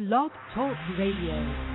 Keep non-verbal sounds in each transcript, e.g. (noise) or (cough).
Blog Talk Radio.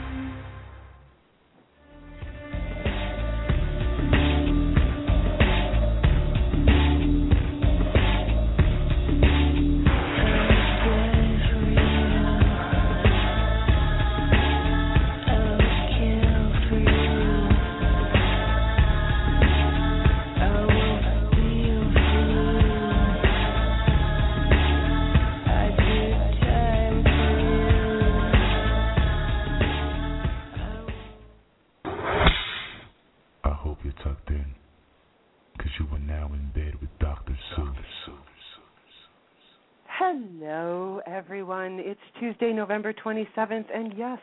Tuesday, November 27th, and yes,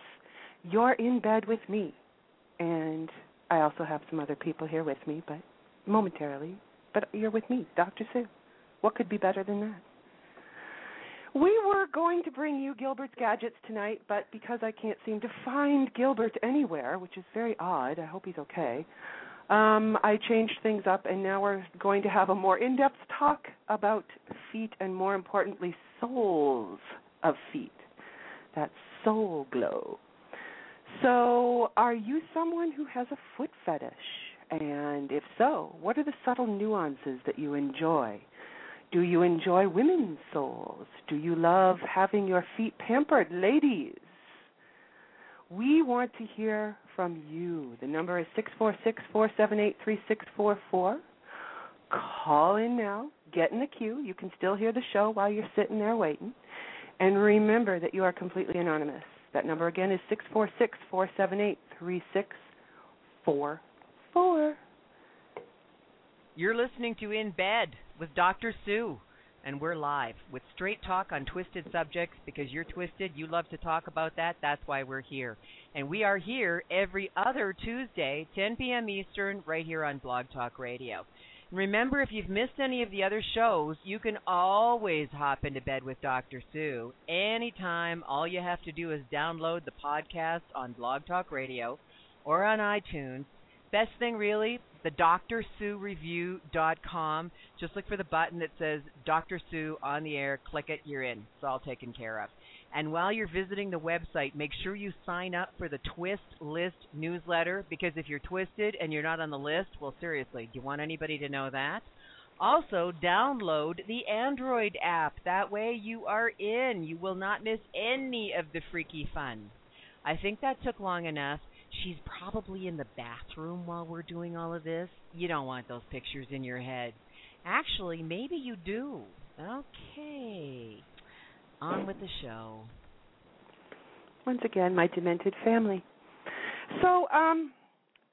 you're in bed with me. And I also have some other people here with me, but momentarily. But you're with me, Dr. Sue. What could be better than that? We were going to bring you Gilbert's gadgets tonight, but because I can't seem to find Gilbert anywhere, which is very odd, I hope he's okay. Um, I changed things up, and now we're going to have a more in depth talk about feet and, more importantly, soles of feet. That soul glow. So, are you someone who has a foot fetish? And if so, what are the subtle nuances that you enjoy? Do you enjoy women's soles? Do you love having your feet pampered, ladies? We want to hear from you. The number is six four six four seven eight three six four four. Call in now. Get in the queue. You can still hear the show while you're sitting there waiting. And remember that you are completely anonymous. That number again is six four six four seven eight three six four four. You're listening to In Bed with Dr. Sue, and we're live with straight talk on twisted subjects because you're twisted. You love to talk about that. That's why we're here. And we are here every other Tuesday, 10 p.m. Eastern, right here on Blog Talk Radio. Remember, if you've missed any of the other shows, you can always hop into bed with Dr. Sue anytime. All you have to do is download the podcast on Blog Talk Radio or on iTunes. Best thing, really, the drsuereview.com. Just look for the button that says Dr. Sue on the air. Click it, you're in. It's all taken care of. And while you're visiting the website, make sure you sign up for the Twist List newsletter because if you're twisted and you're not on the list, well, seriously, do you want anybody to know that? Also, download the Android app. That way you are in. You will not miss any of the freaky fun. I think that took long enough. She's probably in the bathroom while we're doing all of this. You don't want those pictures in your head. Actually, maybe you do. Okay. On with the show. Once again, my demented family. So, um,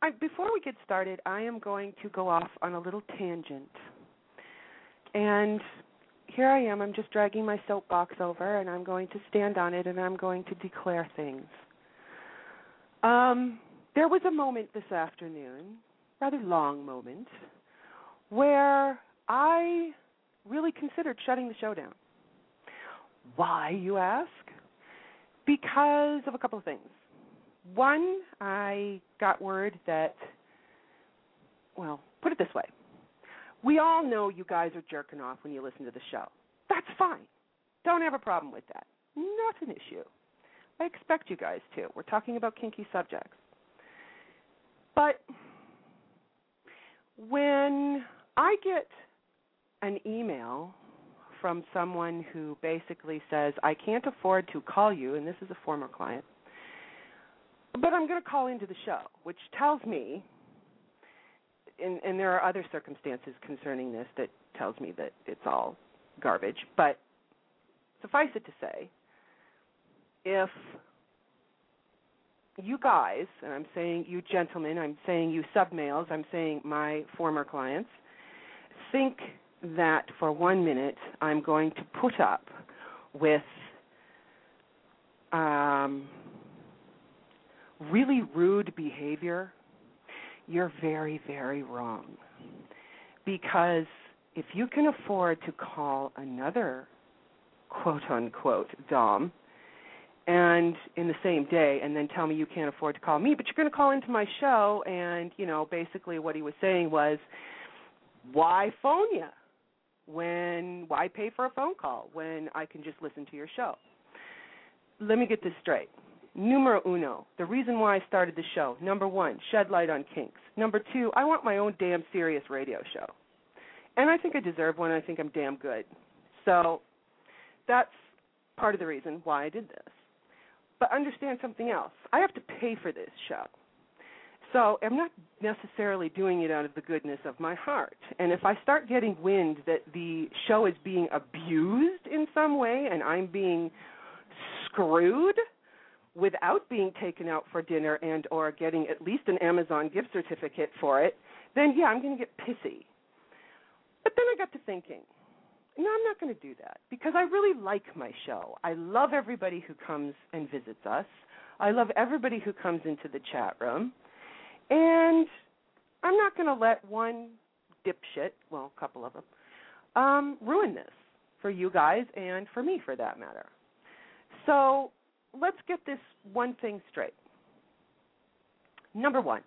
I, before we get started, I am going to go off on a little tangent. And here I am, I'm just dragging my soapbox over, and I'm going to stand on it, and I'm going to declare things. Um, there was a moment this afternoon, rather long moment, where I really considered shutting the show down. Why, you ask? Because of a couple of things. One, I got word that, well, put it this way. We all know you guys are jerking off when you listen to the show. That's fine. Don't have a problem with that. Not an issue. I expect you guys to. We're talking about kinky subjects. But when I get an email from someone who basically says, I can't afford to call you, and this is a former client, but I'm going to call into the show, which tells me, and, and there are other circumstances concerning this that tells me that it's all garbage, but suffice it to say, if you guys, and I'm saying you gentlemen, I'm saying you sub males, I'm saying my former clients, think that for one minute I'm going to put up with um, really rude behavior, you're very, very wrong. Because if you can afford to call another quote unquote Dom, and in the same day and then tell me you can't afford to call me but you're going to call into my show and you know basically what he was saying was why phone you when why pay for a phone call when I can just listen to your show let me get this straight. Numero uno, the reason why I started the show. Number one, shed light on kinks. Number two, I want my own damn Sirius radio show. And I think I deserve one. I think I'm damn good. So that's part of the reason why I did this. But understand something else. I have to pay for this show. So I'm not necessarily doing it out of the goodness of my heart. And if I start getting wind that the show is being abused in some way and I'm being screwed without being taken out for dinner and or getting at least an Amazon gift certificate for it, then yeah, I'm going to get pissy. But then I got to thinking, no, I'm not going to do that because I really like my show. I love everybody who comes and visits us. I love everybody who comes into the chat room. And I'm not going to let one dipshit, well, a couple of them, um, ruin this for you guys and for me for that matter. So let's get this one thing straight. Number one,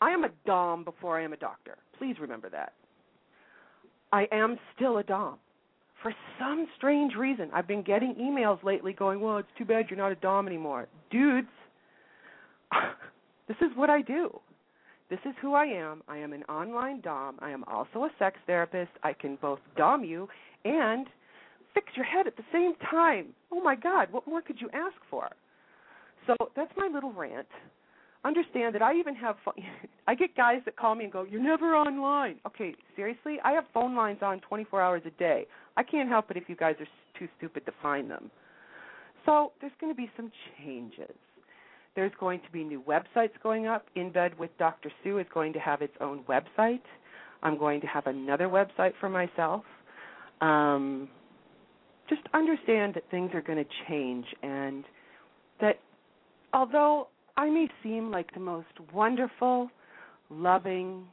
I am a Dom before I am a doctor. Please remember that. I am still a Dom. For some strange reason, I've been getting emails lately going, well, it's too bad you're not a Dom anymore. Dudes, this is what I do. This is who I am. I am an online Dom. I am also a sex therapist. I can both Dom you and fix your head at the same time. Oh my God, what more could you ask for? So that's my little rant. Understand that I even have phone, (laughs) I get guys that call me and go, "You're never online." Okay, seriously? I have phone lines on 24 hours a day. I can't help it if you guys are too stupid to find them. So, there's going to be some changes. There's going to be new websites going up. In Bed with Dr. Sue is going to have its own website. I'm going to have another website for myself. Um, just understand that things are going to change and that although I may seem like the most wonderful, loving,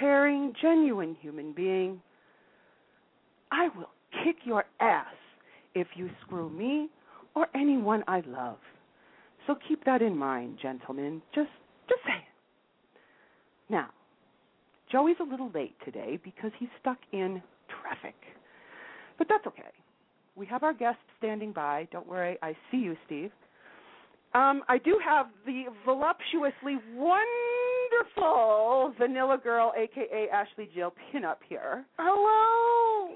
caring, genuine human being, I will kick your ass if you screw me or anyone I love. So keep that in mind, gentlemen. Just just saying. Now, Joey's a little late today because he's stuck in traffic. But that's okay. We have our guest standing by. Don't worry, I see you, Steve. Um, I do have the voluptuously wonderful Vanilla Girl, aka Ashley Jill, pinup here. Hello.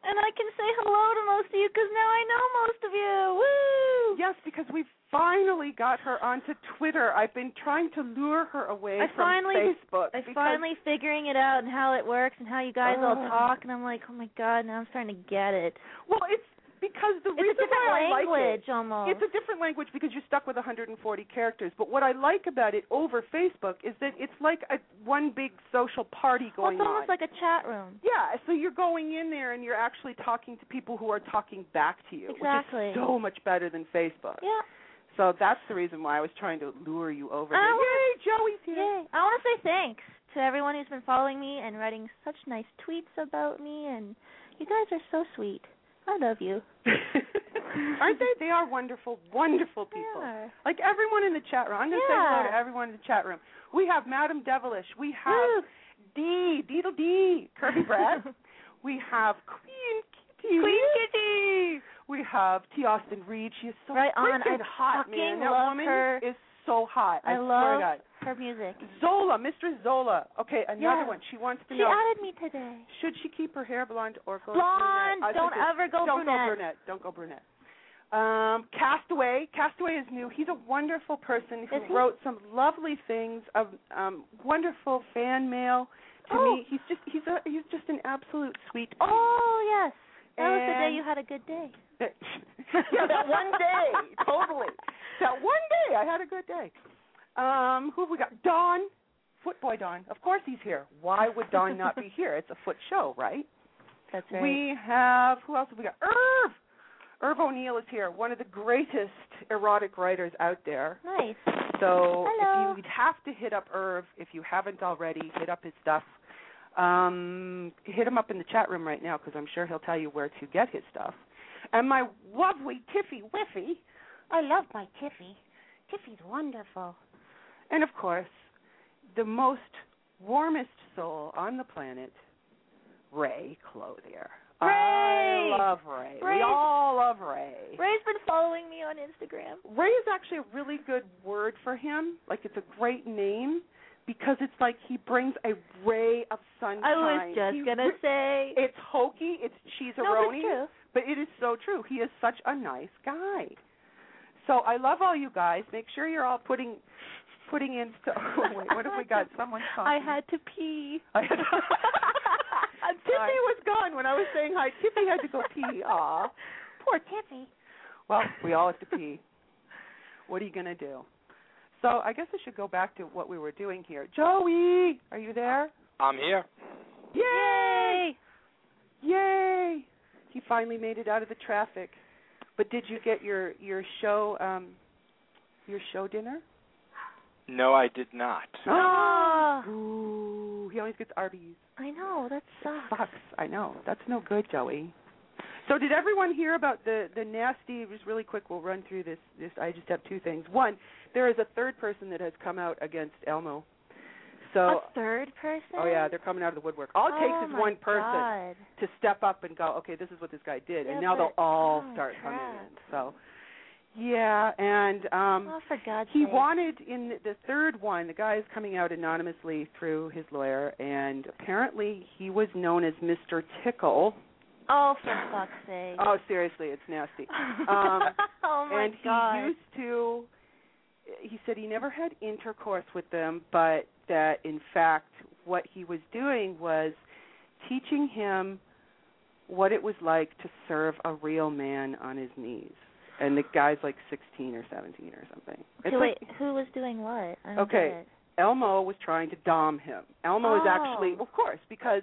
And I can say hello to most of you because now I know most of you. Woo! Yes, because we finally got her onto Twitter. I've been trying to lure her away I from finally, Facebook. I because- finally figuring it out and how it works and how you guys all talk, and I'm like, oh my god, now I'm starting to get it. Well, it's because the It's reason why I like it language almost. It's a different language because you're stuck with 140 characters. But what I like about it over Facebook is that it's like a one big social party well, going it's almost on. like a chat room. yeah, so you're going in there and you're actually talking to people who are talking back to you, Exactly. which is so much better than Facebook. Yeah. So that's the reason why I was trying to lure you over here. wanna- Yay, Joey's here. Yay. I want to say thanks to everyone who's been following me and writing such nice tweets about me, and you guys are so sweet. I love you. (laughs) Aren't they? They are wonderful, wonderful people. Like everyone in the chat room. I'm going to say hello to everyone in the chat room. We have Madam Devilish. We have Woo. D, Deedle D, Kirby Brett. (laughs) we have Queen Kitty. Queen Kitty. We have T. Austin Reed. She is so Right on. I hot, fucking man. That love woman her. is so hot. I, I swear love her music. Zola, Mistress Zola. Okay, another Yes. one. She wants to She know added me today. should she keep her hair blonde or go Blonde. brunette? Don't ever go don't brunette. go brunette. Don't go brunette. Um, Castaway. Castaway is new. He's a wonderful person who wrote some lovely things of um, wonderful fan mail to Oh. me. He's just he's a he's just an absolute sweet. Oh yes, that was the day you had a good day. (laughs) yeah, that one day, totally. That one day, I had a good day. Um, who have we got? Don, Footboy Don. Of course he's here. Why would Don not be (laughs) here? It's a foot show, right? That's right. We have who else have we got? Irv. Irv O'Neill is here, one of the greatest erotic writers out there. nice. So Hello. if you'd have to hit up Irv, if you haven't already, hit up his stuff. Um, hit him up in the chat room right now because I'm sure he'll tell you where to get his stuff. And my lovely Tiffy Whiffy. I love my Tiffy. Tiffy's wonderful. And of course, the most warmest soul on the planet, Ray Clothier. Ray! I love Ray. Ray. We all love Ray. Ray's been following me on Instagram. Ray is actually a really good word for him. Like it's a great name because it's like he brings a ray of sunshine. I was just He gonna say. It's hokey. It's cheese no, but it's true. but it is so true. He is such a nice guy. So I love all you guys. Make sure you're all putting putting in. So, (laughs) oh, wait, what have we got? Someone (laughs) talking. I had to pee. I (laughs) had I'm Tiffy was gone when I was saying hi. Tiffy had to go pee. Aw, poor Tiffy. Well, we all have to pee. What are you gonna do? So I guess I should go back to what we were doing here. Joey, are you there? I'm here. Yay! Yay! He finally made it out of the traffic. But did you get your your show um your show dinner? No, I did not. (gasps) Ah. Ooh, he always gets Arby's. I know that sucks. Sucks. I know. That's no good, Joey. So did everyone hear about the the nasty? Just really quick, we'll run through this. This I just have two things. One, there is a third person that has come out against Elmo. So a third person? oh yeah, they're coming out of the woodwork. All it oh takes is one person God. to step up and go, okay, this is what this guy did, Yeah, and now they'll all oh, start crap. coming in. So yeah, and um oh, for God's he sake. wanted in the third one, the guy is coming out anonymously through his lawyer, and apparently he was known as Mr. Tickle. Oh, for fuck's sake. Oh, seriously, it's nasty. (laughs) Um, oh my and God. he used to. He said he never had intercourse with them, but that in fact what he was doing was teaching him what it was like to serve a real man on his knees. And the guy's like 16 or 17 or something. It's So like who was doing what? Okay. Elmo was trying to dom him. Elmo is actually, Oh. of course, because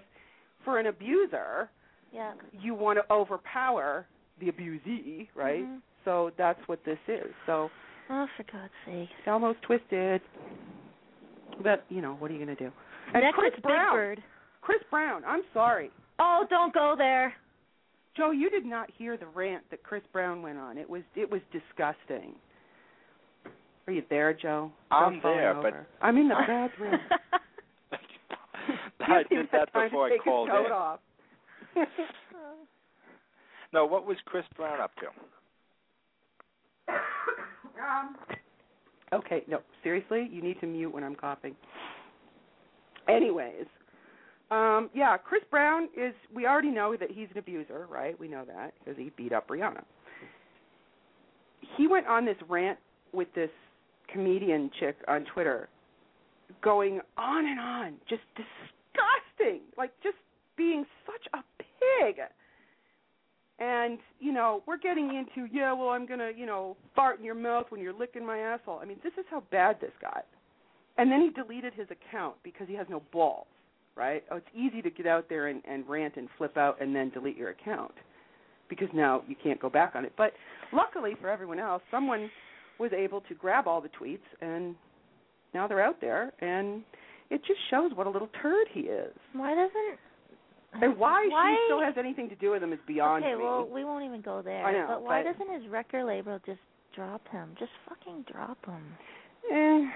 for an abuser, Yeah. you want to overpower the abusee, right? Mhm. So that's what this is. So Oh, for God's sake. almost twisted. But, you know, what are you going to do? And Next Chris is Brown. Bird. Chris Brown, I'm sorry. Oh, don't go there. Joe, you did not hear the rant that Chris Brown went on. It was it was disgusting. Are you there, Joe? I'm there, over. but- I'm in the (laughs) bathroom. (laughs) (laughs) I did that time before I called in. off. (laughs) No, what was Chris Brown up to? Um, okay, no, seriously, you need to mute when I'm coughing. Anyways, um, yeah, Chris Brown is. We already know that he's an abuser, right? We know that because he beat up Rihanna. He went on this rant with this comedian chick on Twitter, going on and on, just disgusting, like just being such a pig and you know we're getting into yeah well i'm going to you know fart in your mouth when you're licking my asshole. I mean this is how bad this got. And then he deleted his account because he has no balls right? Oh it's easy to get out there and, and rant and flip out and then delete your account because now you can't go back on it. But luckily for everyone else someone was able to grab all the tweets and now they're out there and it just shows what a little turd he is. Why doesn't and why, Why- she still has anything to do with him is beyond okay, me well, we won't even go there. I know, but why but- doesn't his record label just drop him? Just fucking drop him. Eh,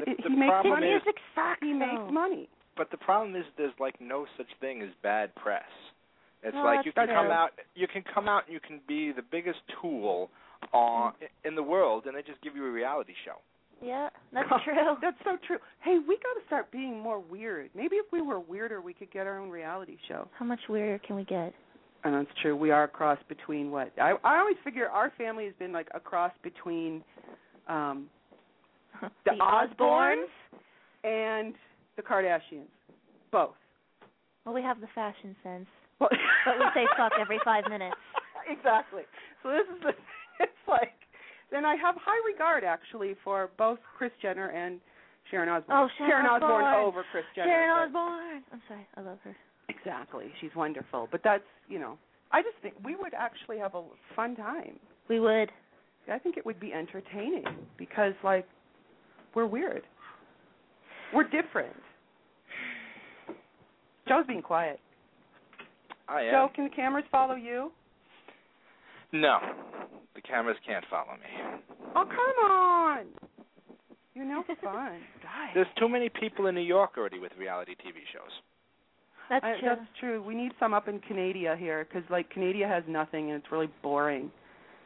The, the he makes problem money. is, Music sucks. he makes money. but the problem is, there's like no such thing as bad press. It's No, like you that's can come out, you can come out, and you can be the biggest tool on in the world, and they just give you a reality show. Yeah, that's (laughs) true. That's so true. Hey, we got to start being more weird. Maybe if we were weirder, we could get our own reality show. How much weirder can we get? And that's true. We are a cross between what I I always figure our family has been like a cross between um (laughs) the, Osbournes and the Kardashians. Both. Well, we have the fashion sense, Well, but we say fuck every five (laughs) minutes. exactly. So this is the it's like then I have high regard actually for both Kris Jenner and Sharon Osbourne. Oh, Sharon Osbourne Osbourne. over Kris Jenner. Sharon Osbourne. I'm sorry, I love her. Exactly. She's wonderful. But that's, you know, I just think we would actually have a fun time. We would. I think it would be entertaining because, like, we're weird. We're different. Joe's being quiet. I am. Joe, can the cameras follow you? No, the cameras can't follow me. Oh, come on. You're no (laughs) fun. Guys. There's too many people in New York already with reality TV shows. That's I, true. That's true. We need some up in Canada here because like Canada has nothing and it's really boring.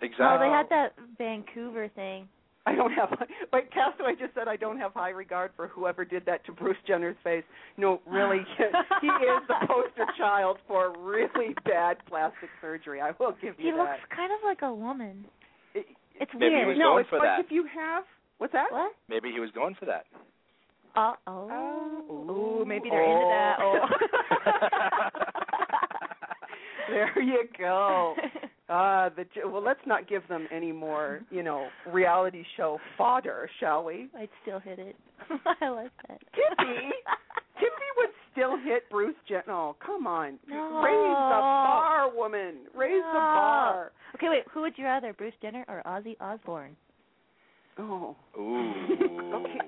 Exactly. Oh, they had that Vancouver thing. I don't have (laughs) like Castaway just said I don't have high regard for whoever did that to Bruce Jenner's face. No, really, (laughs) he is the poster (laughs) child for really bad plastic surgery. I will give you He you looks kind of like a woman. It- It's Maybe he weird. was no, going it's for like that. if you have what's that? What? Maybe he was going for that. Uh oh. Oh, Ooh, maybe they're into that. Oh. there you go. Uh, the well, let's not give them any more, you know, reality show fodder, shall we? I'd still hit it. (laughs) I like that. Tippy? (laughs) Tippy would still hit Bruce Jenner. Oh, come on. No. Raise the bar, woman. Raise the bar. Okay, wait. Who would you rather, Bruce Jenner or Ozzy Osbourne? Oh. Ooh. (laughs) okay.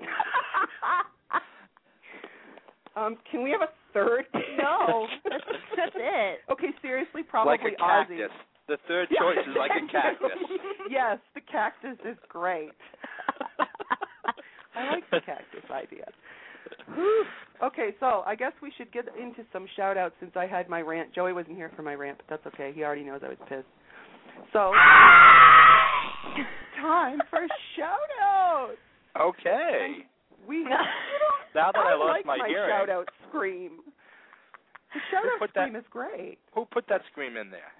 um, can we have a third? No, that's, that's it. Okay, seriously, probably like a Ozzy. The third choice is like a (laughs) cactus. yes, the cactus is great. I like the (laughs) cactus idea. Whew. Okay, so I guess we should get into some shout outs since I had my rant. Joey wasn't here for my rant, but that's okay. He already knows I was pissed. So (laughs) time for shout outs. Okay. We Now that I, lost like my, my hearing, shout out scream. The shout out scream is great. who put that scream in there?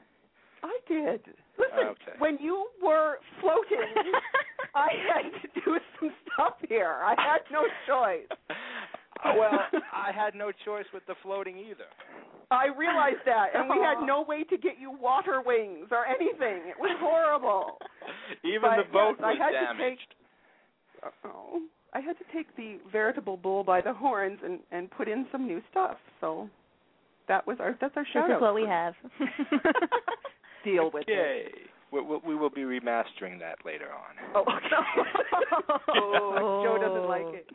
I did. Listen, Okay. when you were floating, (laughs) I had to do some stuff here. I had no choice. Uh, well, I had no choice with the floating either. I realized that, and we had (laughs) no way to get you water wings or anything. It was horrible. (laughs) Even But, the boat yes, I was had to damaged. Oh, I had to take the veritable bull by the horns and and put in some new stuff. So that was our that's our This shout is what we have. Deal with it. Yay. We, we, we will be remastering that later on. Oh, oh, (laughs) Joe doesn't like it.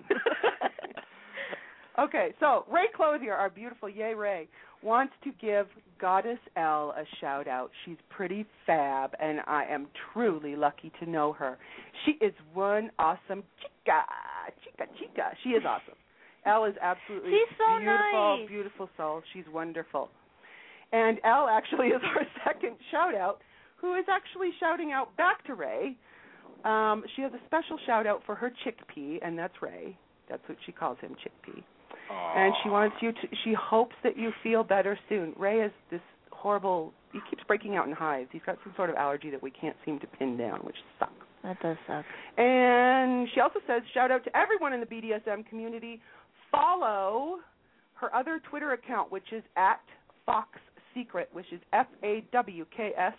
(laughs) okay, so Ray Clothier, our beautiful Yay Ray, wants to give Goddess L a shout out. She's pretty fab, and I am truly lucky to know her. She is one awesome chica, chica, chica. She is awesome. Elle is absolutely She's so beautiful, nice. beautiful soul. She's wonderful. And Elle actually (laughs) is our second shout out, who is actually shouting out back to Ray. Um, she has a special shout out for her chickpea, and that's Ray. That's what she calls him, chickpea. And she wants you to. She hopes that you feel better soon. Ray is this horrible. He keeps breaking out in hives. He's got some sort of allergy that we can't seem to pin down, which sucks. that does suck. And she also says, shout out to everyone in the BDSM community. Follow her other Twitter account, which is at Fawks Secret, which is F A W K S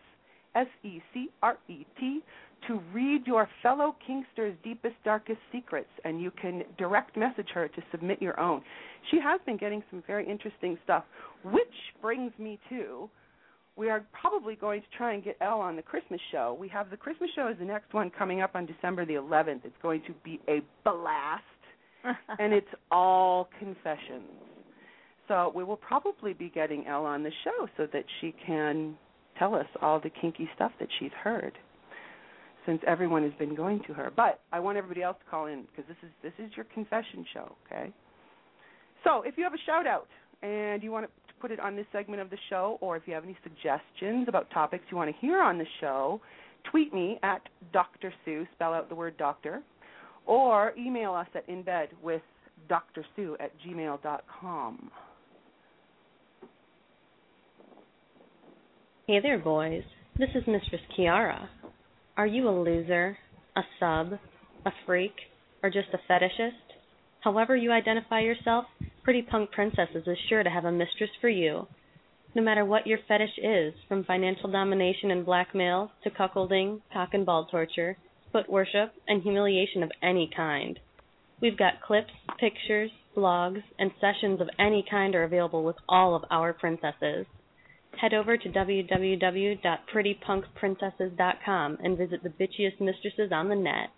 S E C R E T, to read your fellow Kinkster's deepest, darkest secrets. And you can direct message her to submit your own. She has been getting some very interesting stuff, which brings me to we are probably going to try and get Elle on the Christmas show. We have the Christmas show is the next one coming up on December the 11th. It's going to be a blast, (laughs) and it's all confessions. So we will probably be getting Elle on the show so that she can tell us all the kinky stuff that she's heard. Since everyone has been going to her, but I want everybody else to call in because this is this is your confession show, okay? So if you have a shout out and you want to put it on this segment of the show, or if you have any suggestions about topics you want to hear on the show, tweet me at Dr. Sue, spell out the word doctor, or email us at inbed at Dr. Sue at Hey there, boys. This is Mistress Kiara. Are you a loser, a sub, a freak, or just a fetishist? However you identify yourself, Pretty Punk Princesses is sure to have a mistress for you. No matter what your fetish is, from financial domination and blackmail to cuckolding, cock and ball torture, foot worship, and humiliation of any kind. We've got clips, pictures, blogs, and sessions of any kind are available with all of our princesses. Head over to www.prettypunkprincesses.com and visit the bitchiest mistresses on the net.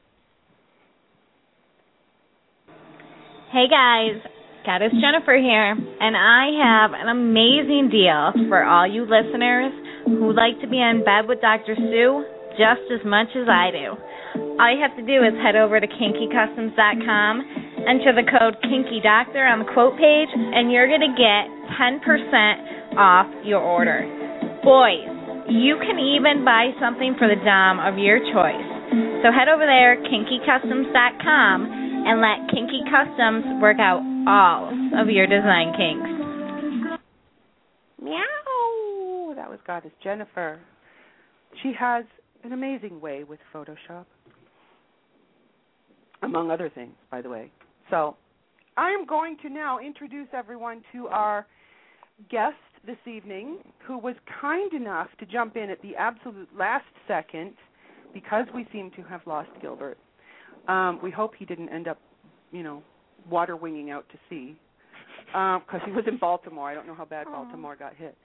Hey guys, Goddess Jennifer here, and I have an amazing deal for all you listeners who like to be in bed with Dr. Sue just as much as I do. All you have to do is head over to kinkycustoms.com, enter the code KinkyDoctor on the quote page, and you're going to get 10% off your order. Boys, you can even buy something for the dom of your choice. So head over there, kinkycustoms.com, and let Kinky Customs work out all of your design kinks. Meow. That was Goddess Jennifer. She has an amazing way with Photoshop, among other things, by the way. So I'm going to now introduce everyone to our guest this evening, who was kind enough to jump in at the absolute last second because we seem to have lost Gilbert. Um, we hope he didn't end up, you know, water winging out to sea because um, he was in Baltimore. I don't know how bad Baltimore got hit.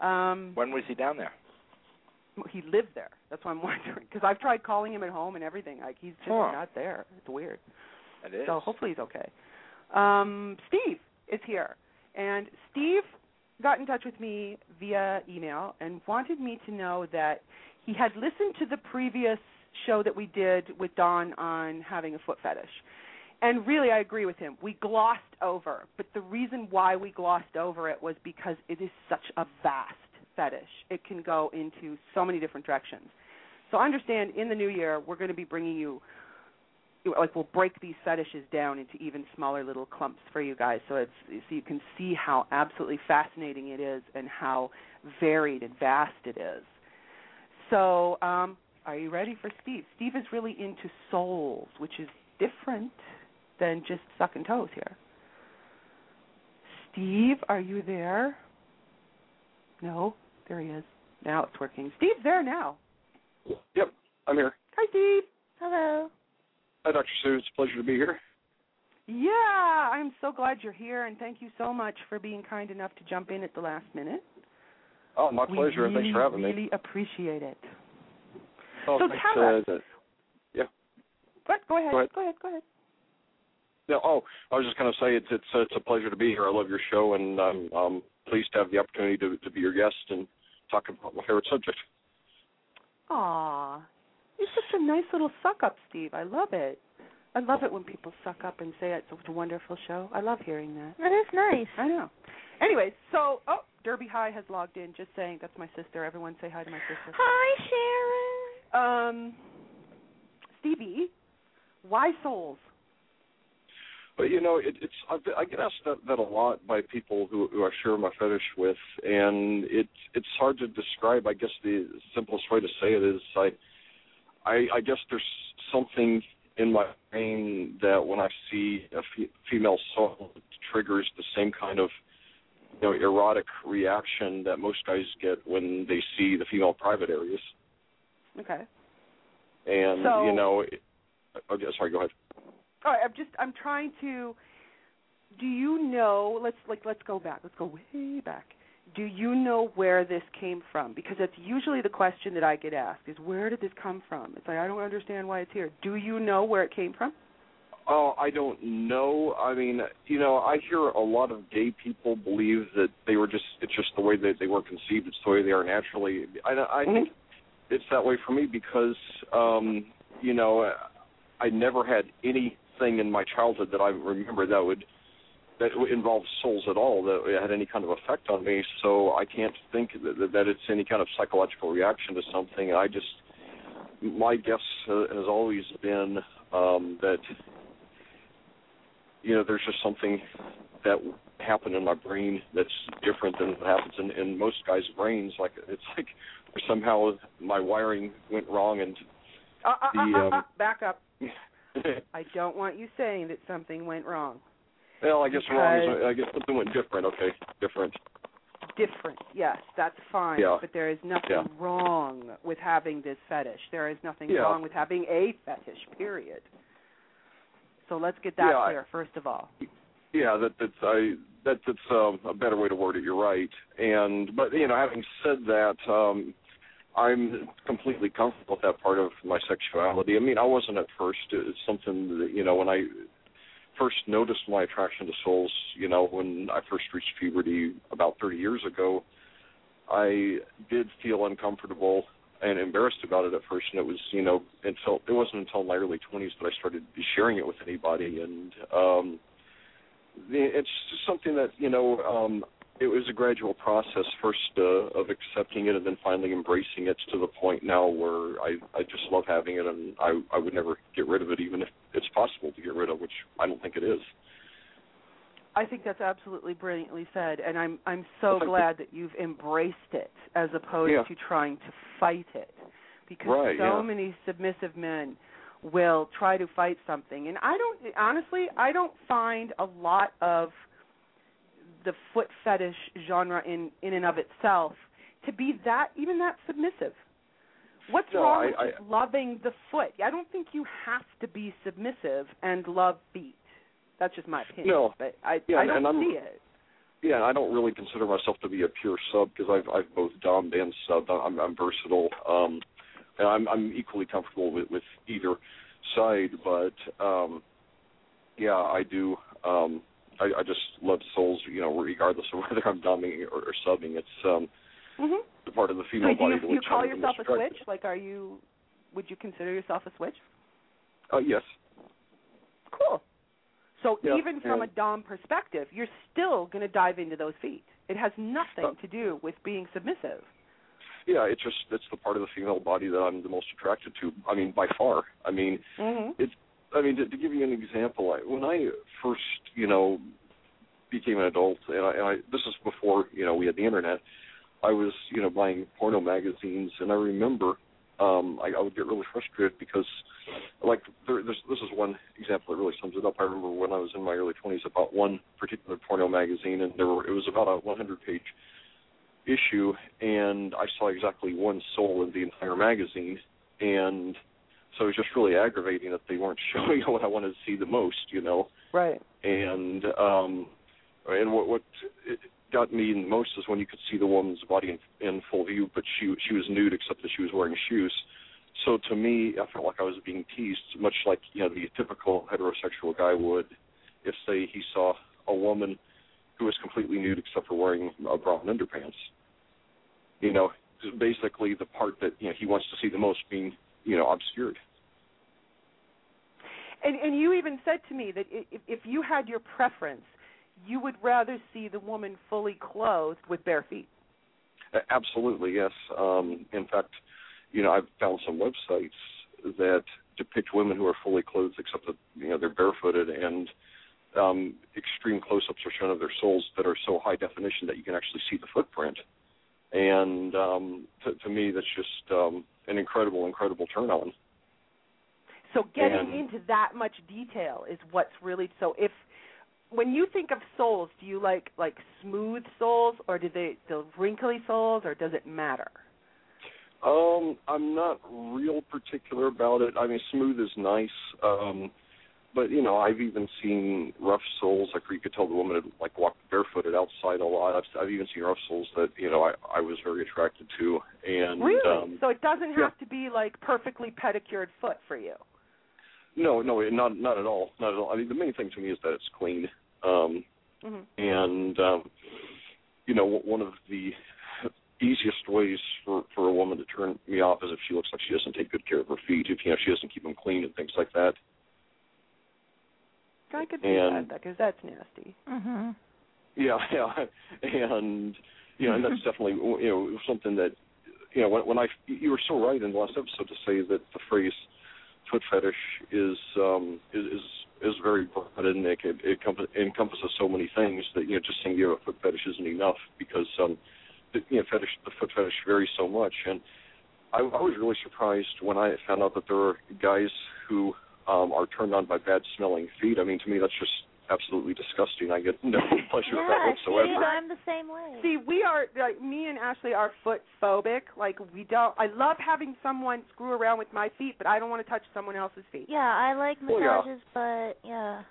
Um, when was he down there? He lived there. That's why I'm (laughs) wondering because I've tried calling him at home and everything. Like he's just Huh. not there. It's weird. It is. So hopefully he's okay. Um, Steve is here, and Steve got in touch with me via email and wanted me to know that he had listened to the previous show that we did with Don on having a foot fetish. And really, I agree with him. We glossed over, but the reason why we glossed over it was because it is such a vast fetish. It can go into so many different directions. So understand, in the new year, we're going to be bringing you like we'll break these fetishes down into even smaller little clumps for you guys. So it's so you can see how absolutely fascinating it is and how varied and vast it is. So um are you ready for steve? Steve is really into soles which is different than just sucking toes here. Steve are you there? No? There he is. Now it's working. Steve's there now. Yep, I'm here. hi steve. Hello. Hi, Dr. Sue. It's a pleasure to be here. Yeah, I'm so glad you're here, and thank you so much for being kind enough to jump in at the last minute. Oh, my we pleasure, really, and thanks for having really me. Really appreciate it. Oh, so thanks, tell us. uh, that- But go ahead, Go ahead. go ahead, go ahead. No, oh, I was just going to say it's it's it's a pleasure to be here. I love your show, and I'm um, pleased to have the opportunity to to be your guest and talk about my favorite subject. Aw, you're such a nice little suck up, Steve. I love it. I love it when people suck up and say it's such a wonderful show. I love hearing that. That is nice. I know. Anyways, so oh, Derby High has logged in. Just saying, that's my sister. Everyone say hi to my sister. Hi, Sharon. Um, Stevie, why soles? But you know, it, it's I, I get asked that, that a lot by people who who I share my fetish with, and it's it's hard to describe. I guess the simplest way to say it is I I, I guess there's something in my brain that when I see a fe- female sole, it triggers the same kind of you know erotic reaction that most guys get when they see the female private areas. Okay. And So- you know, it, oh, sorry, go ahead. All right, I'm just I'm trying to. Do you know? Let's like let's go back. Let's go way back. Do you know where this came from? Because that's usually the question that I get asked: is where did this come from? It's like I don't understand why it's here. Do you know where it came from? Oh, I don't know. I mean, you know, I hear a lot of gay people believe that they were just it's just the way that they were conceived, it's the way they are naturally. I I think it's that way for me because um, you know, I never had anything in my childhood that I remember that would that involved soles at all that had any kind of effect on me. So I can't think that, that it's any kind of psychological reaction to something. I just my guess uh, has always been um, that you know there's just something that happened in my brain that's different than what happens in, in most guys' brains. Like it's like somehow my wiring went wrong and Uh, uh, The, uh, uh, um, uh, back up. (laughs) I don't want you saying that something went wrong. Well, I guess wrong. Is, I guess something went different. Okay, different. Different, yes, that's fine. Yeah. But there is nothing Yeah. wrong with having this fetish. There is nothing Yeah. wrong with having a fetish. Period. So let's get that Yeah, clear first of all. Yeah, that that's I that that's um, a better way to word it. You're right. And but you know, having said that, um, I'm completely comfortable with that part of my sexuality. I mean, I wasn't at first. It's something that you know when I first noticed my attraction to soles. You know, when I first reached puberty about 30 years ago, I did feel uncomfortable and embarrassed about it at first, and it was you know until it wasn't until my early 20s that I started sharing it with anybody, and um, it's just something that you know um, it was a gradual process first uh, of accepting it and then finally embracing it to the point now where I I just love having it and I I would never get rid of it even if it's possible to get rid of which I don't think it is. I think that's absolutely brilliantly said, and I'm I'm so Well, glad that you've embraced it as opposed Yeah. to trying to fight it, because Right, so yeah. many submissive men will try to fight something, and I don't honestly I don't find a lot of the foot fetish genre in in and of itself to be that even that submissive. What's No, wrong I- with I- loving the foot? I don't think you have to be submissive and love feet. That's just my opinion. No. but I Yeah, I don't see it. Yeah, I don't really consider myself to be a pure sub because I've I've both domed and subbed. I'm I'm versatile. Um and I'm I'm equally comfortable with with either side, but um yeah, I do um I, I just love soles, you know, regardless of (laughs) whether I'm doming or, or subbing. It's um hmm the part of the So female do body you, to do you call yourself a switch? Like, are you? Would you consider yourself a switch? Uh, yes. Cool. So Yeah, even from a dom perspective, you're still going to dive into those feet. It has nothing Uh, to do with being submissive. Yeah, it's just it's the part of the female body that I'm the most attracted to. I mean, by far. I mean, Mm-hmm. it's I mean to, to give you an example, I, when I first you know became an adult, and I, and I this is before you know we had the internet. I was you know buying porno magazines, and I remember um I, I would get really frustrated because like there, this this is one example that really sums it up. I remember when I was in my early 20s, I bought one particular porno magazine, and there were it was about a 100 page issue, and I saw exactly one sole in the entire magazine, and so it was just really aggravating that they weren't showing (laughs) what I wanted to see the most, you know. Right. And um, and what what it got me the most is when you could see the woman's body in, in full view, but she she was nude except that she was wearing shoes. So to me, I felt like I was being teased, much like you know the typical heterosexual guy would, if say he saw a woman who was completely nude except for wearing a bra and underpants. You know, basically the part that you know he wants to see the most being you know obscured. And and you even said to me that if if you had your preference, you would rather see the woman fully clothed with bare feet. Absolutely, yes. Um, in fact, you know, I've found some websites that depict women who are fully clothed, except that you know they're barefooted, and um, extreme close-ups are shown of their soles that are so high definition that you can actually see the footprint. And um, to, to me, that's just um, an incredible, incredible turn on. So getting And- into that much detail is what's really so if when you think of soles, do you like like smooth soles or do they the wrinkly soles or does it matter? Um, I'm not real particular about it. I mean, smooth is nice, um, but you know, I've even seen rough soles, like where you could tell the woman had like walked barefooted outside a lot. I've I've even seen rough soles that you know I I was very attracted to, and really? um, so it doesn't have yeah. to be like perfectly pedicured foot for you. no, no, not not at all, not at all. I mean, the main thing to me is that it's clean, um, hmm and um, you know, one of the easiest ways for for a woman to turn me off is if she looks like she doesn't take good care of her feet, if you know she doesn't keep them clean and things like that. I could see And- that because that's nasty. Mhm. Yeah, (laughs) yeah, and you know, and that's (laughs) definitely you know something that you know when when I you were so right in the last episode to say that the phrase foot fetish is um is is, is very broad and it, it, it encompass- encompasses so many things that you know just saying you have a foot fetish isn't enough because um the, you know fetish the foot fetish varies so much and I, I was really surprised when I found out that there are guys who um are turned on by bad smelling feet. I mean to me that's just absolutely disgusting. I get no (laughs) pleasure with that Yeah, whatsoever. see, I'm the same way. See, we are like me and Ashley are foot phobic. Like we don't. I love having someone screw around with my feet, but I don't want to touch someone else's feet. yeah, I like Well, yeah. massages, but yeah.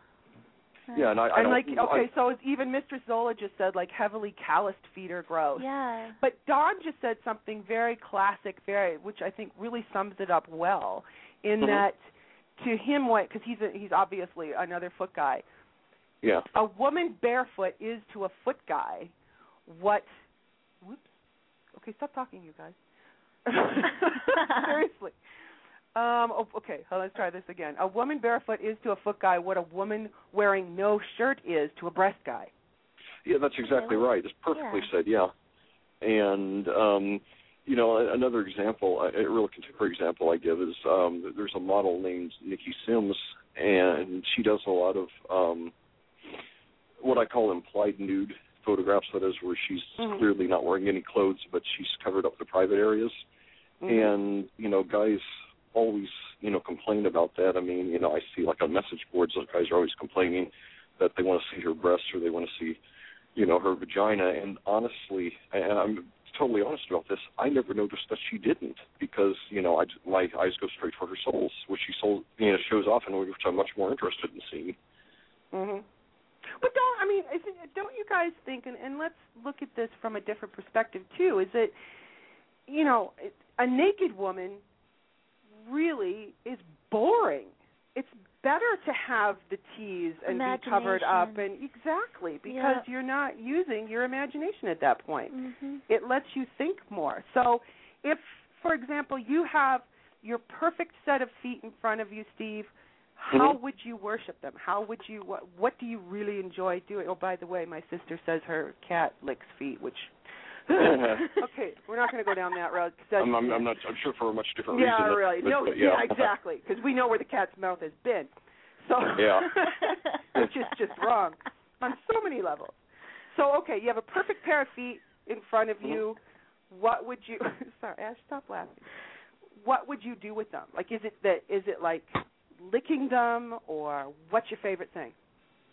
Yeah, and I, I and don't, like, I- okay, so even Mistress Zola just said, like heavily calloused feet are gross. Yeah. But Don just said something very classic, very which I think really sums it up well. In Mhm. that, to him, what because he's a, he's obviously another foot guy. Yeah. A woman barefoot is to a foot guy what. Whoops. Okay, stop talking, you guys. (laughs) Seriously. Um, oh, okay, well, let's try this again. A woman barefoot is to a foot guy what a woman wearing no shirt is to a breast guy. Yeah, that's exactly Okay. right. It's perfectly Yeah. said. Yeah, and um, you know, another example, a a real contemporary example I give is um, there's a model named Nikki Sims, and she does a lot of um, what I call implied nude photographs. That is, where she's Mhm. clearly not wearing any clothes, but she's covered up the private areas. Mhm. And you know, guys always you know complain about that. I mean, you know, I see like on message boards, those guys are always complaining that they want to see her breasts or they want to see you know her vagina. And honestly, and I'm totally honest about this, I never noticed that she didn't because you know I my eyes go straight for her soles, which she sold you know shows off and which I'm much more interested in seeing. Mhm. But don't I mean, isn't, don't you guys think? And, and let's look at this from a different perspective too. Is that you know a naked woman really is boring. It's better to have the T's and be covered up and exactly because Yeah. you're not using your imagination at that point. Mhm. It lets you think more. So, if, for example, you have your perfect set of feet in front of you, Steve, how Mhm. would you worship them? How would you? What, what do you really enjoy doing? Oh, by the way, my sister says her cat licks feet, which. (laughs) (laughs) okay, we're not going to go down that road. 'cause that's- I'm, I'm, I'm not. I'm sure for a much different yeah, reason. really. but- no, but yeah, yeah, exactly. Because we know where the cat's mouth has been. So Yeah. (laughs) which is just wrong on so many levels. So okay, you have a perfect pair of feet in front of you. What would you? Sorry, Ash, stop laughing. What would you do with them? Like, is it that? Is it like licking them, or what's your favorite thing?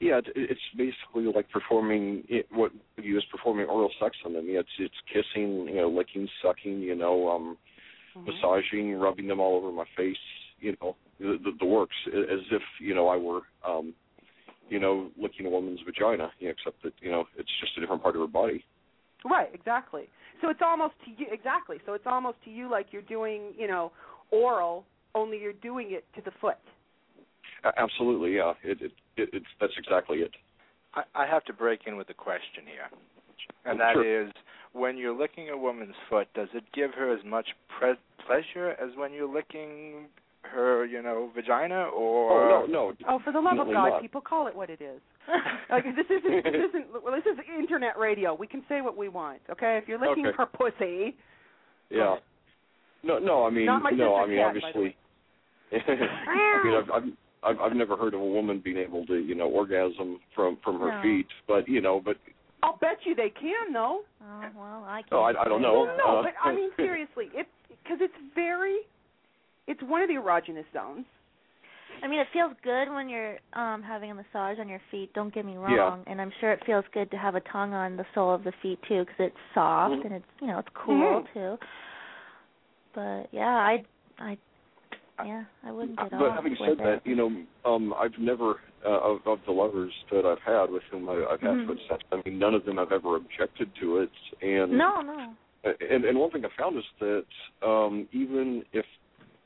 Yeah, it, it's basically like performing it, what you is performing oral sex on them. Yeah, it's it's kissing, you know, licking, sucking, you know, um, massaging, rubbing them all over my face, you know, the, the, the works, as if you know I were, um, you know, licking a woman's vagina. You know, except that you know it's just a different part of her body. Right, exactly. So it's almost to you exactly. So it's almost to you like you're doing, you know, oral, only you're doing it to the foot. Absolutely, yeah. It, it, it it's that's exactly it. I, I have to break in with a question here, and Oh, that sure. is, when you're licking a woman's foot, does it give her as much pre- pleasure as when you're licking her, you know, vagina? Or Oh no, no. Oh, for the love of God, not. people call it what it is. (laughs) Like this isn't this (laughs) isn't well, this is internet radio. We can say what we want, okay? If you're licking Okay. her pussy, Yeah. No, no. I mean, Not my no. I sister's mean, cat, by the obviously. I mean, I've, I've I've I've never heard of a woman being able to, you know, orgasm from from her No. feet, but you know, but I'll bet you they can though. Oh well, I can't. oh, I, I don't know. Well, no, Uh, but I mean seriously, it because it's very, it's one of the erogenous zones. I mean, it feels good when you're um having a massage on your feet. Don't get me wrong, Yeah. and I'm sure it feels good to have a tongue on the sole of the feet too, because it's soft Mhm. and it's you know it's cool Mhm. too. But yeah, I I yeah I wouldn't get but off having with said that, it. you know, um, I've never uh, of, of the lovers that I've had with whom I, I've had Mhm. foot sex. I mean, none of them have ever objected to it, and no, no. and and one thing I found is that um even if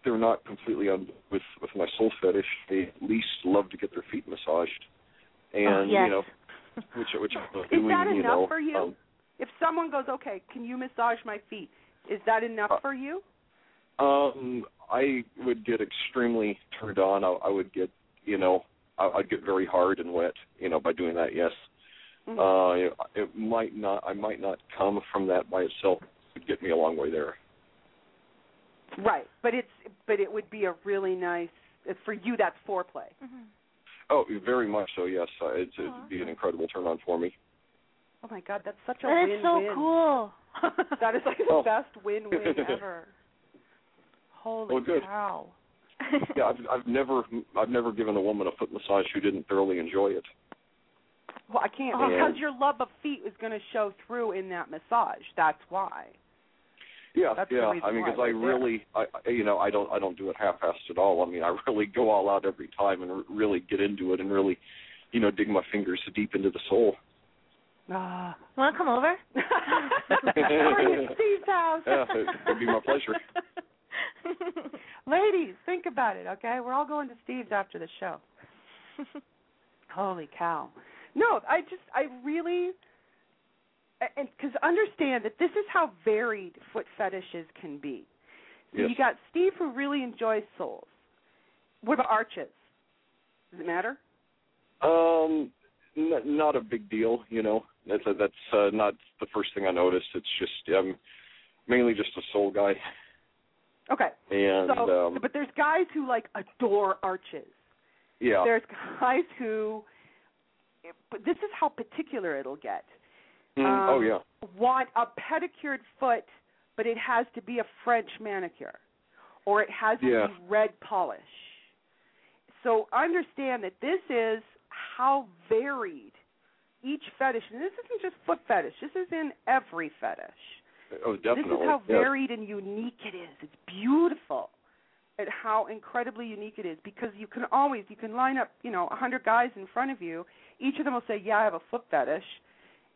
they're not completely on with with my sole fetish, they at least love to get their feet massaged, and oh, yes. you know, which which I'm Is doing, that you know, for you? Um, If someone goes, okay, can you massage my feet? Is that enough Uh, for you? um, I would get extremely turned on. I, I would get, you know, I, I'd get very hard and wet, you know, by doing that. Yes, Mhm. uh, it, it might not. I might not come from that by itself. It would get me a long way there. right, but it's but it would be a really nice for you. That's foreplay. Mhm. Oh, very much so. Yes, uh, it's, it'd be an incredible turn on for me. Oh my God, that's such a That win-win. is so cool. (laughs) that is like the Oh. best win-win (laughs) ever. Holy Oh, good. cow! (laughs) Yeah, I've, I've never, I've never given a woman a foot massage who didn't thoroughly enjoy it. Well, I can't Oh. because your love of feet is going to show through in that massage. That's why. Yeah, That's yeah. I mean, because I really, I, I- you know, I don't, I don't do it half-assed at all. I mean, I really go all out every time and r- really get into it and really, you know, dig my fingers deep into the sole. Ah. Want to come over? (laughs) We're at Steve's house. Yeah, it'd be my pleasure. (laughs) (laughs) Ladies, think about it, okay? We're all going to Steve's after the show. (laughs) Holy cow. No, I just I really and cuz understand that this is how varied foot fetishes can be. So Yes. you got Steve who really enjoys soles. What about arches? Does it matter? Um, n- not a big deal. You know, that's that's uh, not the first thing I noticed. It's just I'm mainly just a sole guy. Okay. And so, um, but there's guys who like adore arches. yeah, There's guys who, but this is how particular it'll get. Mm, um, oh yeah, Want a pedicured foot, but it has to be a French manicure, or it has to Yeah. be red polish. So understand that this is how varied each fetish, and this isn't just foot fetish. This is in every fetish. Oh definitely. This is how yes. varied and unique it is. It's beautiful at how incredibly unique it is because you can always you can line up, you know, a hundred guys in front of you. Each of them will say, "Yeah, I have a foot fetish,"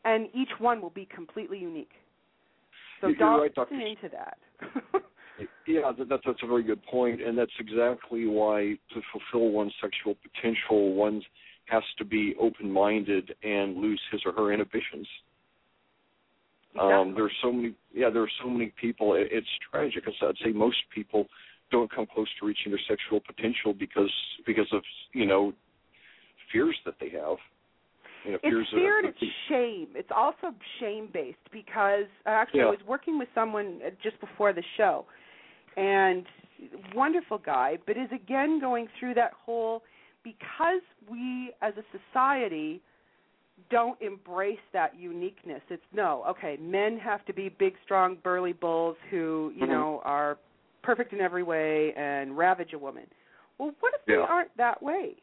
and each one will be completely unique. So You're don't right, Dr. into that. (laughs) Yeah, that, that's that's a very good point, and that's exactly why to fulfill one's sexual potential, one has to be open-minded and lose his or her inhibitions. Um, Exactly. there are so many, yeah, there are so many people. It, it's tragic. I'd say most people don't come close to reaching their sexual potential because because of you know fears that they have. You know, it's fear and it's shame. It's also shame based because uh, actually I was working with someone uh, just before the show, and wonderful guy, but is again going through that whole because we as a society don't embrace that uniqueness. It's no, okay, men have to be big, strong, burly bulls who you Mhm. know are perfect in every way and ravage a woman. Well, what if they aren't that way?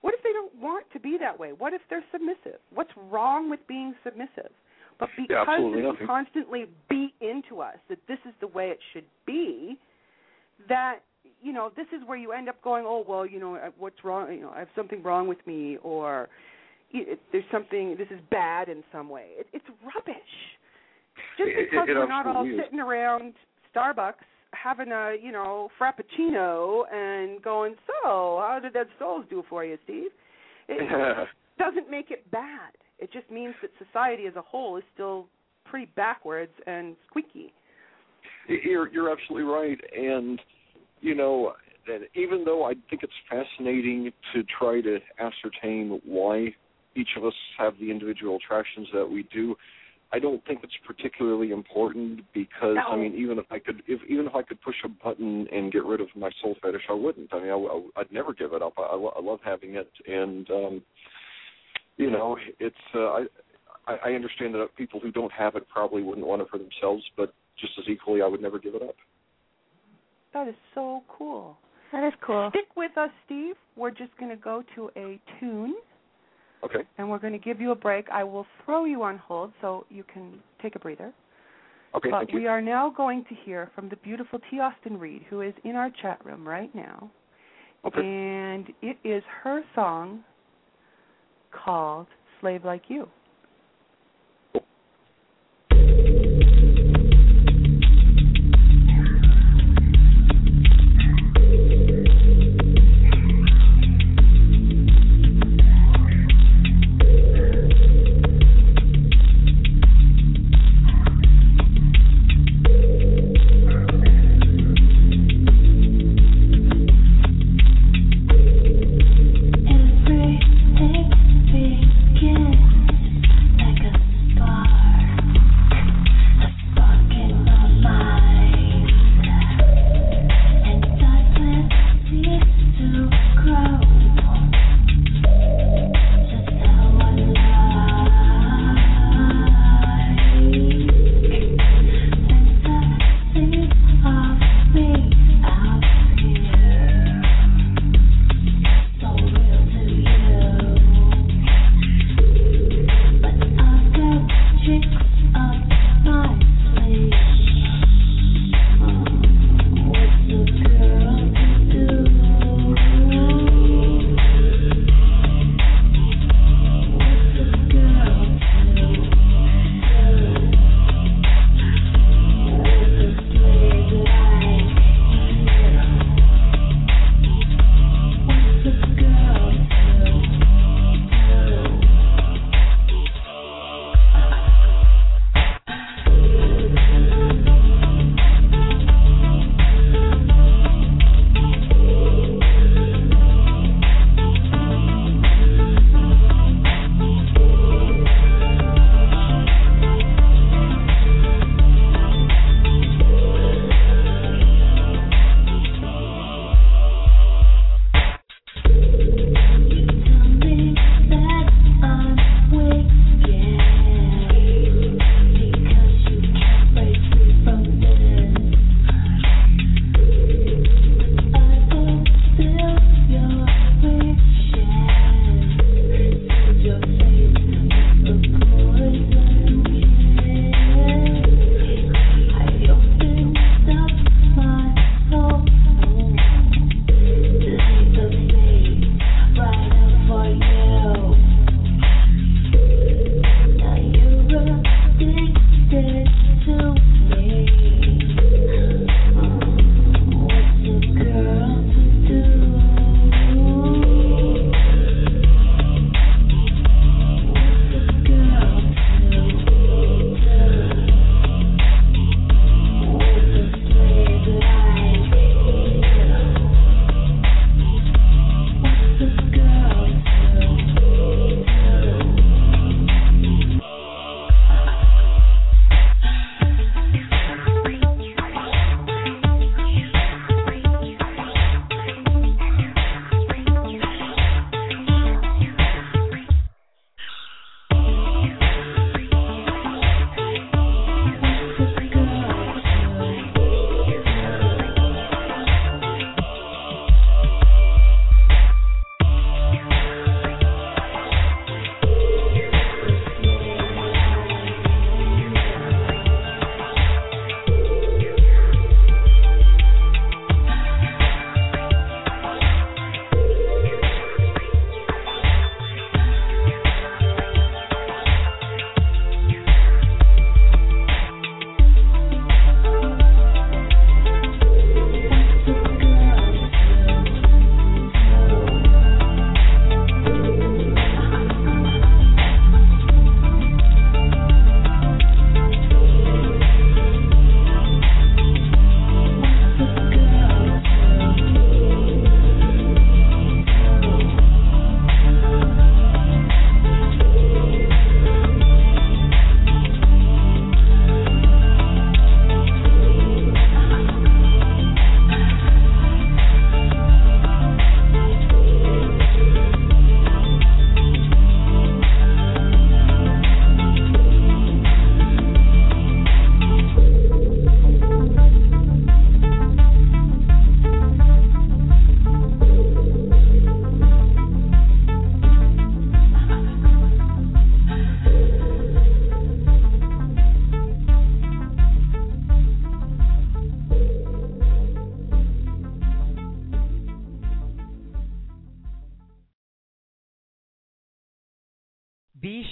What if they don't want to be that way? What if they're submissive? What's wrong with being submissive? But because absolutely it's constantly beat into us that this is the way it should be, that you know this is where you end up going, oh well, you know what's wrong? You know I have something wrong with me, or it, there's something. This is bad in some way. It, it's rubbish. Just because we're not all is. sitting around Starbucks having a you know frappuccino and going, so how did that Soles do for you, Steve? It (laughs) doesn't make it bad. It just means that society as a whole is still pretty backwards and squeaky. You're you're absolutely right, and you know, and even though I think it's fascinating to try to ascertain why each of us have the individual attractions that we do, I don't think it's particularly important because I mean, even if I could, if even if I could push a button and get rid of my sole fetish, I wouldn't. I mean, I, I, I'd never give it up. I, I, love having it, and um, you know, it's. Uh, I, I I understand that people who don't have it probably wouldn't want it for themselves, but just as equally, I would never give it up. That is so cool. That is cool. Stick with us, Steve. We're just going to go to a tune Okay. and we're going to give you a break. I will throw you on hold so you can take a breather. Okay. but thank you. we are now going to hear from the beautiful T. Austin Reed, who is in our chat room right now. Okay. And it is her song called Slave Like You.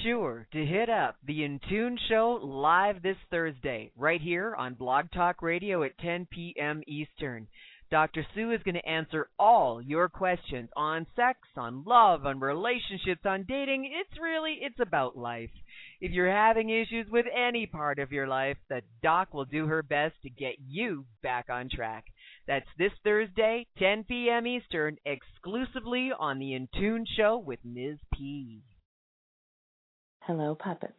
Sure to hit up the Intune Show live this Thursday, right here on Blog Talk Radio at 10 p.m. Eastern. Dr. Sue is going to answer all your questions on sex, on love, on relationships, on dating. It's really it's about life. If you're having issues with any part of your life, the doc will do her best to get you back on track. That's this Thursday, 10 p.m. Eastern, exclusively on the Intune Show with Ms. P. Hello, puppets.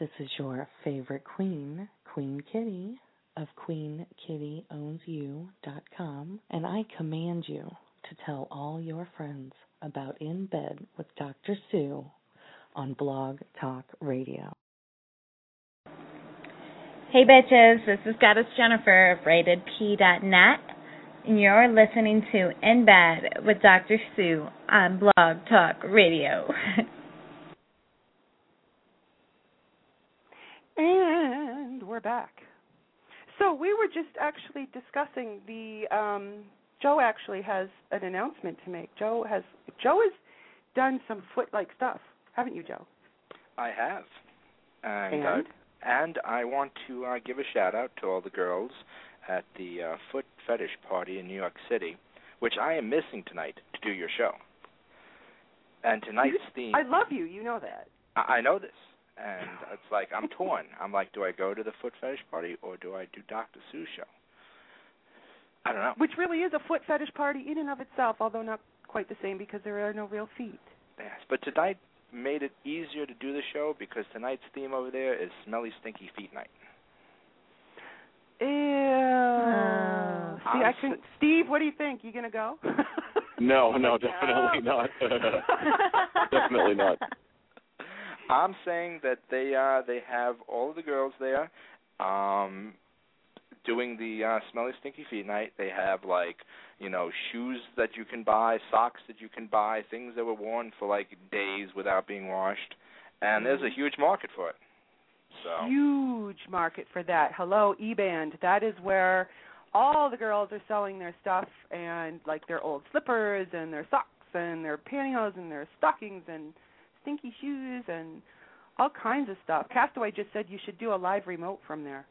This is your favorite queen, Queen Kitty of QueenKittyOwnsYou.com, and I command you to tell all your friends about In Bed with Dr. Sue on Blog Talk Radio. Hey bitches, this is Goddess Jennifer of RatedP.net, and you're listening to In Bed with Dr. Sue on Blog Talk Radio. (laughs) and we're back. So we were just actually discussing the um Joe actually has an announcement to make. Joe has Joe has done some foot like stuff, haven't you, Joe? I have. And And? uh, and I want to uh, give a shout out to all the girls at the uh, foot fetish party in New York City, which I am missing tonight to do your show. And tonight's theme I love you, you know that. I, I know this, and it's like I'm torn. I'm like, do I go to the foot fetish party or do I do Dr. Sue's show? I don't know. Which really is a foot fetish party in and of itself, although not quite the same because there are no real feet. Yes, but tonight made it easier to do the show because tonight's theme over there is smelly, stinky feet night. Ew. Oh. See, I can. Steve, what do you think? You gonna go? (laughs) No, no, definitely oh. not. (laughs) (laughs) definitely not. I'm saying that they uh they have all of the girls there um doing the uh smelly stinky feet night. They have like, you know, shoes that you can buy, socks that you can buy, things that were worn for like days without being washed. And there's a huge market for it. So Huge market for that. Hello, eBay. That is where all the girls are selling their stuff and like their old slippers and their socks and their pantyhose and their stockings and stinky shoes and all kinds of stuff. Castaway just said you should do a live remote from there.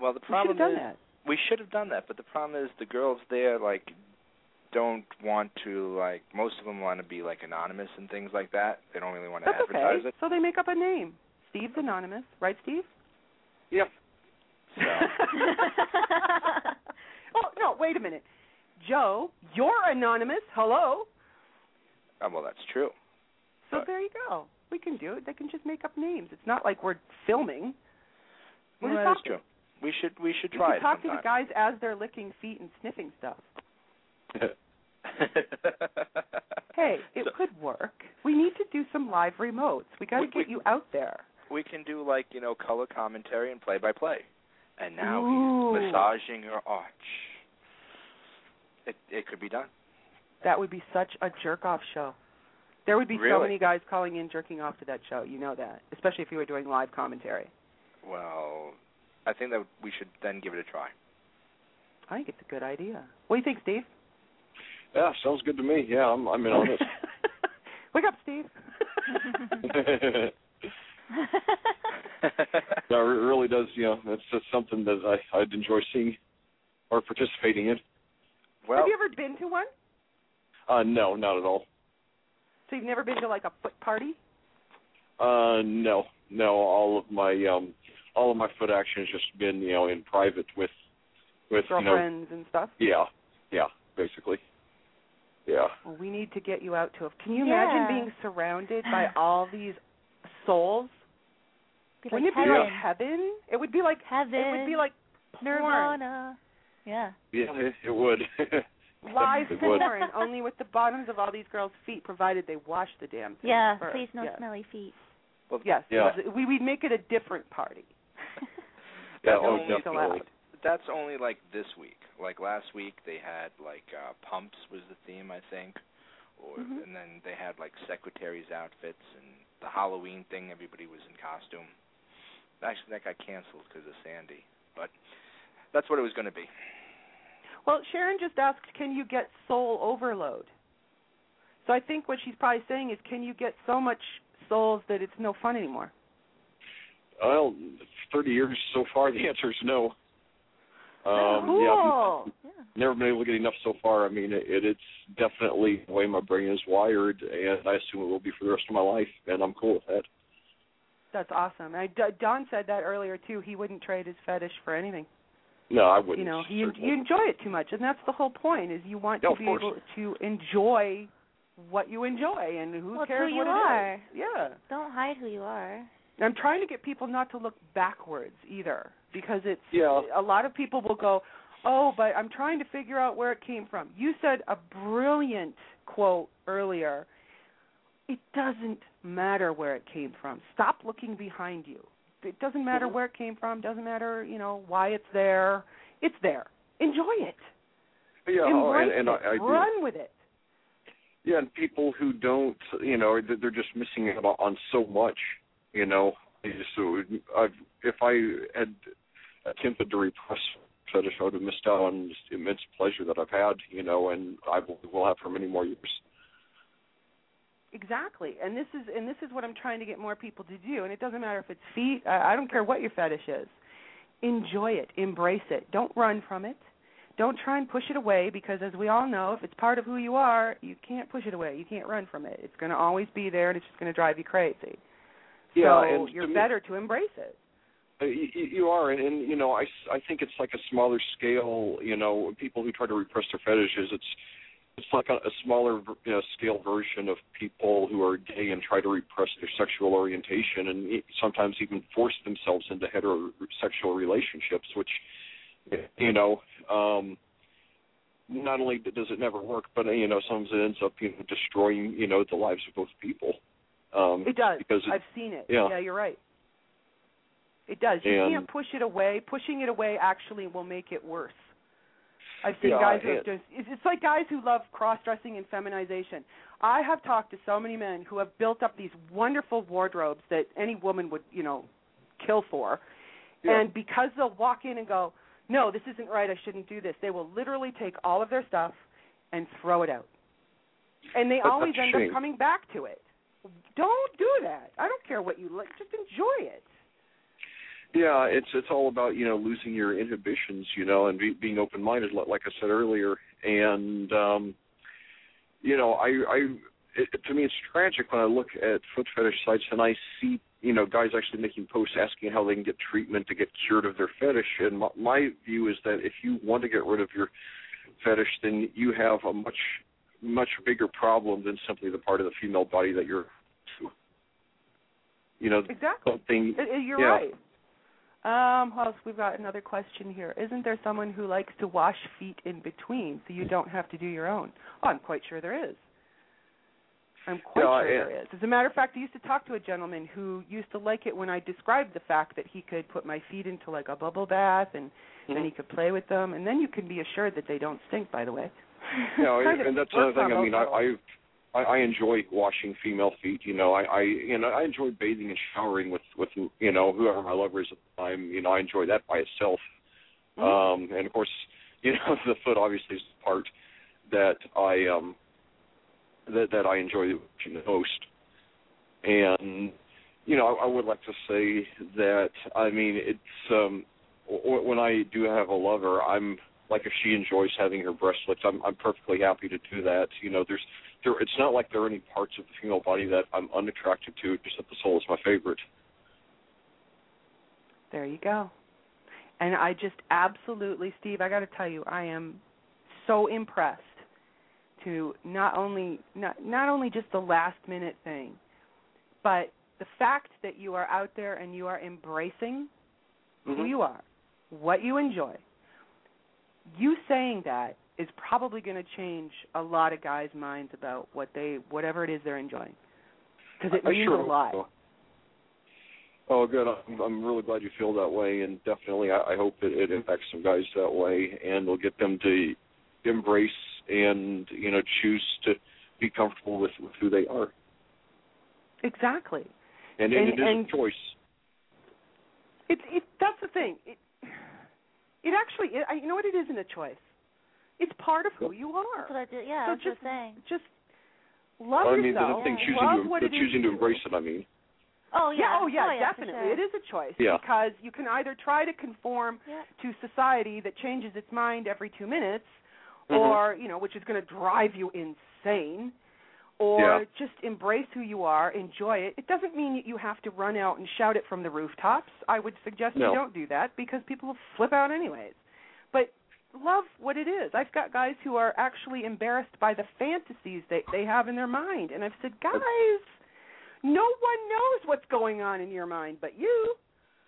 well the We should problem have done is that. we should have done that, but the problem is the girls there like don't want to like most of them want to be like anonymous and things like that. They don't really want to That's advertise okay. it. So they make up a name. Steve's anonymous, right, Steve? Yep. So (laughs) oh no, wait a minute. Joe, you're anonymous. Hello. uh, well that's true. So there you go. We can do it. They can just make up names. It's not like we're filming. We're Well, that is true. We should we should We try can it talk to the guys as they're licking feet and sniffing stuff. (laughs) Hey, it So- could work. We need to do some live remotes. We got to We- get we- you out there. we can do like you know color commentary and play by play. And now Ooh. he's massaging your arch. It it could be done. That would be such a jerk off show. There would be so many guys calling in jerking off to that show. You know that, especially if you were doing live commentary. Well, I think that we should then give it a try. I think it's a good idea. What do you think, Steve? Yeah, sounds good to me. Yeah, I'm I'm in on it. (laughs) Wake up, Steve. (laughs) no, it really does. You know, that's just something that I I'd enjoy seeing or participating in. well, Have you ever been to one? Uh, no, not at all. So you've never been to like a foot party? Uh, no, no. All of my um, all of my foot action has just been you know in private with with you know Girlfriends and stuff? yeah yeah basically yeah Well, we need to get you out to a. Can you Yeah. imagine being surrounded by (sighs) all these soles? Like Wouldn't it be heaven. like heaven? It would be like Heaven. it would be like porn. Nirvana. Yeah. yeah it, it would (laughs) live it would. porn, only with the bottoms of all these girls' feet, provided they wash the damn thing. Yeah. first. Please no yes. smelly feet. well, Yes, Yeah. we we'd make it a different party. (laughs) yeah That's only It's allowed. that's only like this week. Like last week, they had like uh pumps was the theme, I think, or Mhm. and then they had like secretaries' outfits and the Halloween thing. Everybody was in costume. Actually, that got canceled because of Sandy, but that's what it was going to be. Well, Sharon just asked, can you get sole overload? So I think what she's probably saying is, can you get so much soles that it's no fun anymore? Well, 30 years so far, (laughs) the answer is no. Um, cool. Yeah, (laughs) never been able to get enough so far. I mean, it, it's definitely the way my brain is wired, and I assume it will be for the rest of my life, and I'm cool with that. That's awesome. I, D- Don said that earlier too. He wouldn't trade his fetish for anything. No, I wouldn't. You know, you you enjoy it too much, and that's the whole point. Is you want Yeah, to be course. able to enjoy what you enjoy, and who Well, cares who what you it is. are. Yeah. Don't hide who you are. I'm trying to get people not to look backwards either, because it's Yeah. a lot of people will go, "Oh, but I'm trying to figure out where it came from." You said a brilliant quote earlier. It doesn't matter where it came from. Stop looking behind you. It doesn't matter Mhm. where it came from. Doesn't matter, you know, why it's there. It's there. Enjoy it. Yeah, oh, Embrace and, and it. I, I do. Run with it. Yeah, and people who don't, you know, they're they're just missing out on- so much. You know, so I've if I had attempted to repress fetish, I would have missed out on just immense pleasure that I've had. You know, and I will, will have for many more years. Exactly, and this is and this is what I'm trying to get more people to do. And it doesn't matter if it's feet. I, I don't care what your fetish is. Enjoy it, embrace it. Don't run from it. Don't try and push it away because, as we all know, if it's part of who you are, you can't push it away. You can't run from it. It's going to always be there, and it's just going to drive you crazy. Yeah, so and you're to me- better to embrace it. Uh, You, you are, and, and you know, I I think it's like a smaller scale. You know, people who try to repress their fetishes, it's it's like a, a smaller you know, scale version of people who are gay and try to repress their sexual orientation, and e- sometimes even force themselves into heterosexual relationships, which you know. um not only does it never work, but you know, sometimes it ends up you know destroying you know the lives of both people. Um, It does. because it, I've seen it. yeah. you're right. It does. You And- can't push it away. Pushing it away actually will make it worse. I've seen Yeah, guys who have just it's it's like guys who love cross dressing and feminization. I have talked to so many men who have built up these wonderful wardrobes that any woman would, you know, kill for. Yeah. And because they'll walk in and go, No, this isn't right, I shouldn't do this, they will literally take all of their stuff and throw it out. And they always end shame. up coming back to it. Don't do that. I don't care what you like, just enjoy it. Yeah, it's it's all about you know losing your inhibitions, you know, and be, being open minded, like I said earlier. And um, you know, I I it, to me it's tragic when I look at foot fetish sites and I see you know guys actually making posts asking how they can get treatment to get cured of their fetish. And my, my view is that if you want to get rid of your fetish, then you have a much much bigger problem than simply the part of the female body that you're. You know, Exactly. I- You're yeah. right. Um, else? We've got another question here. Isn't there someone who likes to wash feet in between so you don't have to do your own? Oh, I'm quite sure there is. I'm quite Yeah, sure there is. As a matter of fact, I used to talk to a gentleman who used to like it when I described the fact that he could put my feet into like a bubble bath and Mm-hmm. then he could play with them, and then you can be assured that they don't stink. By the way. Yeah, (laughs) and that's another thing. I mean, I, levels. I I enjoy washing female feet. You know, I I you know I enjoy bathing and showering with with you know whoever my lover is at the time. You know, I enjoy that by itself. Mhm. Um, and of course, (laughs) you know, the foot obviously is the part that I um that that I enjoy the most. And you know, I, I would like to say that I mean it's um w- when I do have a lover, I'm like if she enjoys having her breastlets, I'm I'm perfectly happy to do that. You know, there's there it's not like there are any parts of the female body that I'm unattracted to, just that the sole is my favorite. There you go. And I just absolutely, Steve, I got to tell you, I am so impressed to not only not not only just the last minute thing, but the fact that you are out there and you are embracing who Mhm. you are, what you enjoy. You saying that is probably going to change a lot of guys' minds about what they whatever it is they're enjoying. Because it I means sure a lot. so. Oh, good. I'm, I'm really glad you feel that way, and definitely I, I hope it, it impacts some guys that way, and will get them to embrace and you know choose to be comfortable with, with who they are. Exactly. And, And- and it is and- a choice. It, it that's the thing. It it actually it, I- you know what it isn't a choice. It's part of who you are. That's what I did. Yeah, So just just saying. just love I mean, yourself. the thing choosing love to what the choosing you to embrace it. I mean, Oh yeah. oh yeah, oh, yeah definitely. sure. It is a choice Yeah. because you can either try to conform Yeah. to society that changes its mind every two minutes, Mhm. or you know, which is going to drive you insane, or Yeah. just embrace who you are, enjoy it. It doesn't mean that you have to run out and shout it from the rooftops. I would suggest No. you don't do that because people will flip out anyways. But love what it is. I've got guys who are actually embarrassed by the fantasies they they have in their mind, and I've said, guys, no one knows what's going on in your mind but you,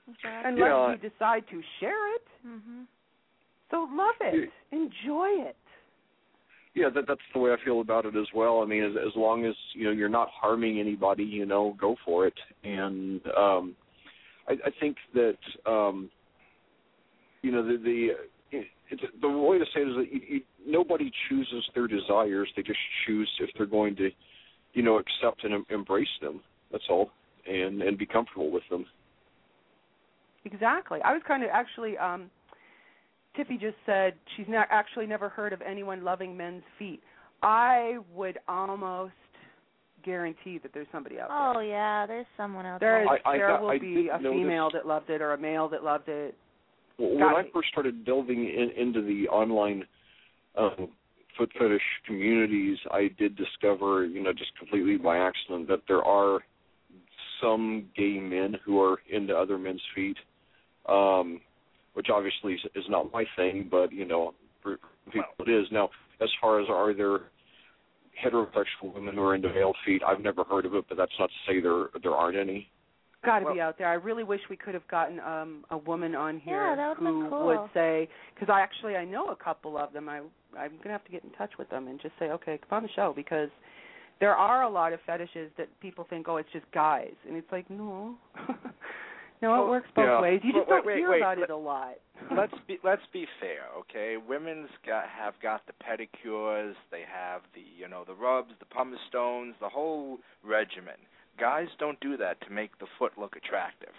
Exactly. unless Yeah. you decide to share it. Mhm. So love it, enjoy it. yeah, that that's the way I feel about it as well. I mean, as as long as you know you're not harming anybody, you know, go for it. And um, I, I think that um, you know the the it's, the way to say it is that you, you, nobody chooses their desires; they just choose if they're going to, you know, accept and em- embrace them. That's all, and and be comfortable with them. Exactly. I was kind of actually um Tiffy just said she's not actually never heard of anyone loving men's feet. I would almost guarantee that there's somebody out there. Oh yeah, there's someone out there. there. There, I- I there got- will I be a notice- female that loved it or a male that loved it. When Got I first started delving in, into the online um, foot fetish communities, I did discover, you know, just completely by accident, that there are some gay men who are into other men's feet, um, which obviously is, is not my thing, but you know, for people it is. Now, as far as are there heterosexual women who are into male feet, I've never heard of it, but that's not to say there there aren't any. Got to Well- be out there. I really wish we could have gotten um a woman on here Yeah, that would've been who cool. would say because I actually I know a couple of them. I I'm gonna have to get in touch with them and just say okay, come on the show because there are a lot of fetishes that people think oh it's just guys and it's like no, (laughs) no it works both yeah. ways. You just Wait, don't wait, hear wait, about let- it a lot. (laughs) let's be let's be fair, okay? Women's got have got the pedicures, they have the you know the rubs, the pumice stones, the whole regimen. Guys don't do that to make the foot look attractive.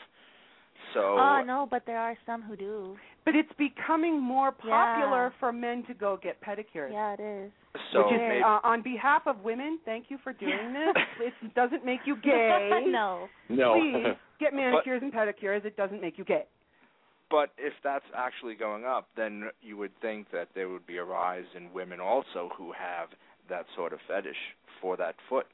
So Oh no, but there are some who do. But it's becoming more popular Yeah. for men to go get pedicures. Yeah, it is. so which is maybe uh, on behalf of women. Thank you for doing (laughs) this. it doesn't make you gay. (laughs) no. No. Please get (laughs) manicures and pedicures. It doesn't make you gay. but if that's actually going up, then you would think that there would be a rise in women also who have that sort of fetish for that foot.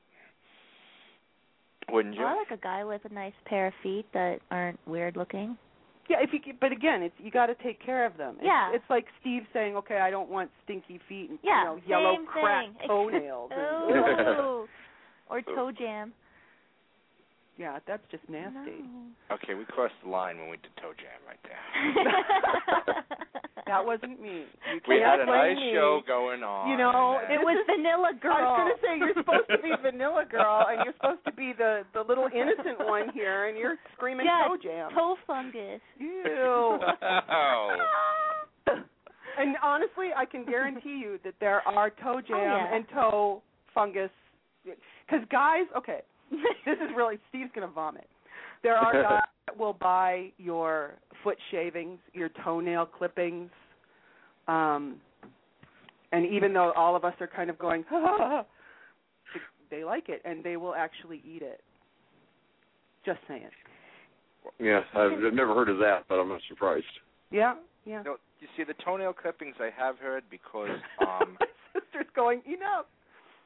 Wouldn't you? I like a guy with a nice pair of feet that aren't weird looking. Yeah, if you c- but again, it's you got to take care of them. It's, Yeah. it's like Steve saying, "Okay, I don't want stinky feet and Yeah, you know yellow same cracked thing. (laughs) toenails." and- Ooh. (laughs) or toe jam. yeah, that's just nasty. No. Okay, we crossed the line when we did toe jam right there. (laughs) That wasn't me. You We had a blame nice me. show going on. You know, it was Vanilla Girl. (laughs) I was going to say you're supposed to be vanilla girl, and you're supposed to be the the little innocent one here, and you're screaming yeah, toe jam. toe fungus. Ew. (laughs) Wow. and honestly, I can guarantee you that there are toe oh, jam Oh, yeah. and toe fungus. Because guys, okay, this is really Steve's gonna vomit. There are (laughs) guys that will buy your foot shavings, your toenail clippings, um, and even though all of us are kind of going, (laughs) they like it and they will actually eat it. Just saying. Yeah, I've I've never heard of that, but I'm not surprised. Yeah, yeah. No, you see, the toenail clippings I have heard because (laughs) um, My sister's going, you know,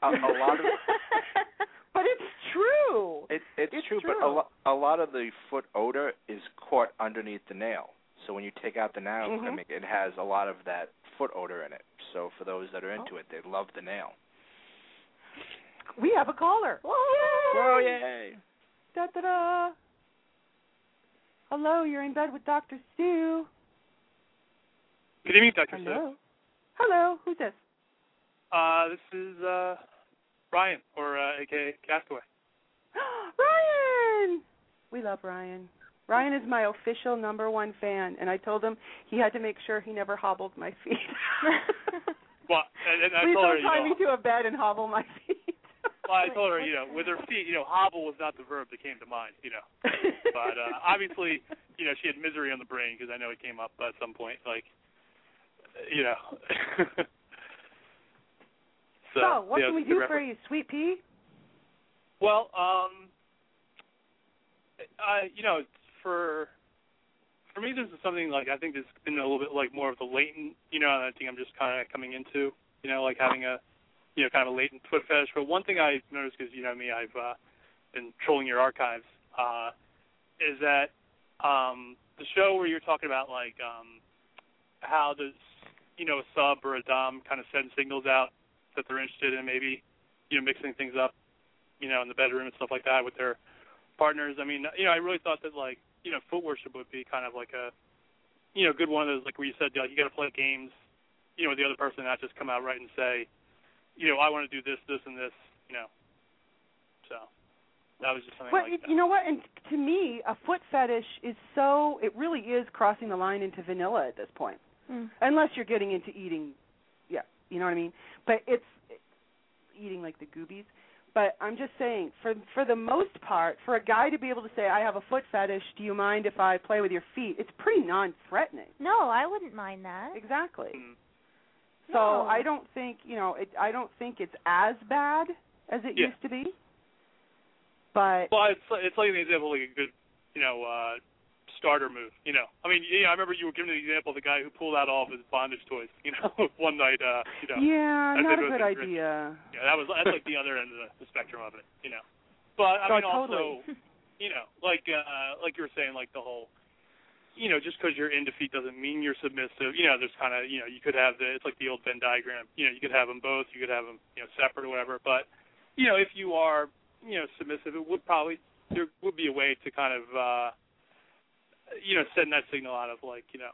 a, a lot of (laughs) but it's true. it, it's, It's true, but a, lo- a lot of the foot odor is caught underneath the nail. So when you take out the nail Mhm. clipping, it has a lot of that foot odor in it. So for those that are Oh. into it, they love the nail. We have a caller. Oh yay! Da da da. Hello, you're in bed with Dr. Sue. Good evening, Dr. Sue. Hello. Hello, who's this? Uh, this is uh, Ryan, or uh, aka Castaway. (gasps) Ryan. We love Ryan. Ryan is my official number one fan, and I told him he had to make sure he never hobbled my feet. (laughs) Well, and, and I Please told don't you tie know, me to a bed and hobble my feet. (laughs) well, I told her, you know, with her feet, you know, hobble was not the verb that came to mind, you know. (laughs) But uh, obviously, you know, she had misery on the brain because I know it came up at some point, like, you know. so, what yeah, can we do for you, sweet pea? Well, um, I you know for for me this is something like I think has been a little bit like more of the latent, you know, I think I'm just kind of coming into, you know, like having a you know kind of a latent foot fetish. But one thing I noticed because you know me, I've uh, been trolling your archives, uh, is that um, the show where you're talking about like um, how does you know a sub or a dom kind of send signals out that they're interested in maybe you know mixing things up you know in the bedroom and stuff like that with their partners. I mean, you know, I really thought that like you know foot worship would be kind of like a you know good one of those like where you said like, you got to play games you know with the other person, not just come out right and say you know I want to do this, this, and this. You know, so that was just something Well, like you, you know what? And to me, a foot fetish is so it really is crossing the line into vanilla at this point. Mm. Unless you're getting into eating, yeah, you know what I mean. But it's eating like the goobies. But I'm just saying, for for the most part, for a guy to be able to say, "I have a foot fetish. Do you mind if I play with your feet?" It's pretty non-threatening. No, I wouldn't mind that. Exactly. Mm. So No. I don't think you know. It, I don't think it's as bad as it Yeah. used to be. But Well, it's it's like an example like a good, you know, uh starter move. You know, I mean, know, I remember you were giving the example of the guy who pulled out all of his bondage toys. (laughs) You know, one night. uh You know. yeah, not a good idea. Yeah, that was that's like the other end of the, the spectrum of it. You know, but I Oh, mean totally. also, (laughs) you know, like uh like you were saying, like the whole. You know, just because you're into feet doesn't mean you're submissive. You know, there's kind of, you know, you could have the, it's like the old Venn diagram. You know, you could have them both, you could have them, you know, separate or whatever. But, you know, if you are, you know, submissive, it would probably there would be a way to kind of uh you know send that signal out of like you know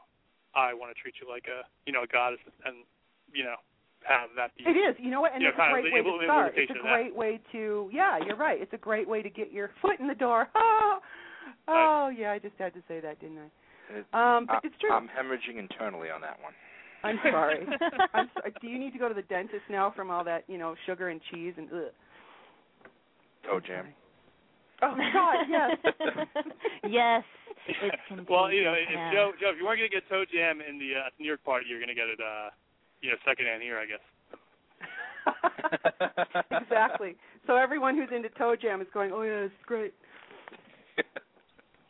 I want to treat you like a you know a goddess and you know have that be It is. You know what? And you it's know, a kind of great way to start. It's a of that. great way to. Yeah, you're right. It's a great way to get your foot in the door. (laughs) Oh, oh yeah. I just had to say that, didn't I? Um, but I, it's true. I'm hemorrhaging internally on that one. I'm sorry. (laughs) I'm sorry. Do you need to go to the dentist now from all that, you know, sugar and cheese and ugh? Toe jam. Oh God, yes. (laughs) yes, it's (laughs) well, you know, if. Joe, Joe, if you weren't gonna get toe jam in the uh, New York party, you're gonna get it, uh, you know, secondhand here, I guess. (laughs) exactly. So everyone who's into toe jam is going, oh yeah, it's great.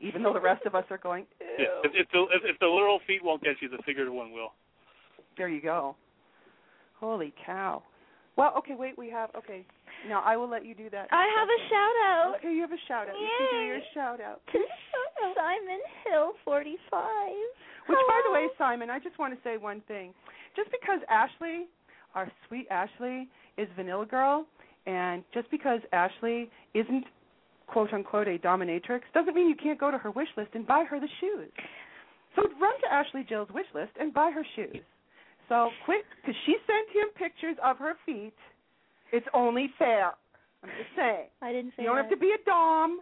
Even though the rest of us are going, Ew. Yeah. If, if the if, if the literal feet won't get you, the figurative one will. There you go. Holy cow. Well, okay, wait, we have okay. Now I will let you do that. I have a shout out Okay, you have a shout out. You can do your shout out. to (laughs) Simon Hill, 45. Which, by the way, Simon, I just want to say one thing. Just because Ashley, our sweet Ashley, is Vanilla Girl, and just because Ashley isn't quote unquote a dominatrix, doesn't mean you can't go to her wish list and buy her the shoes. So run to Ashley Jill's wish list and buy her shoes. So quick, because she sent him pictures of her feet. It's only fair. I'm just saying. I didn't say You don't that. have to be a dom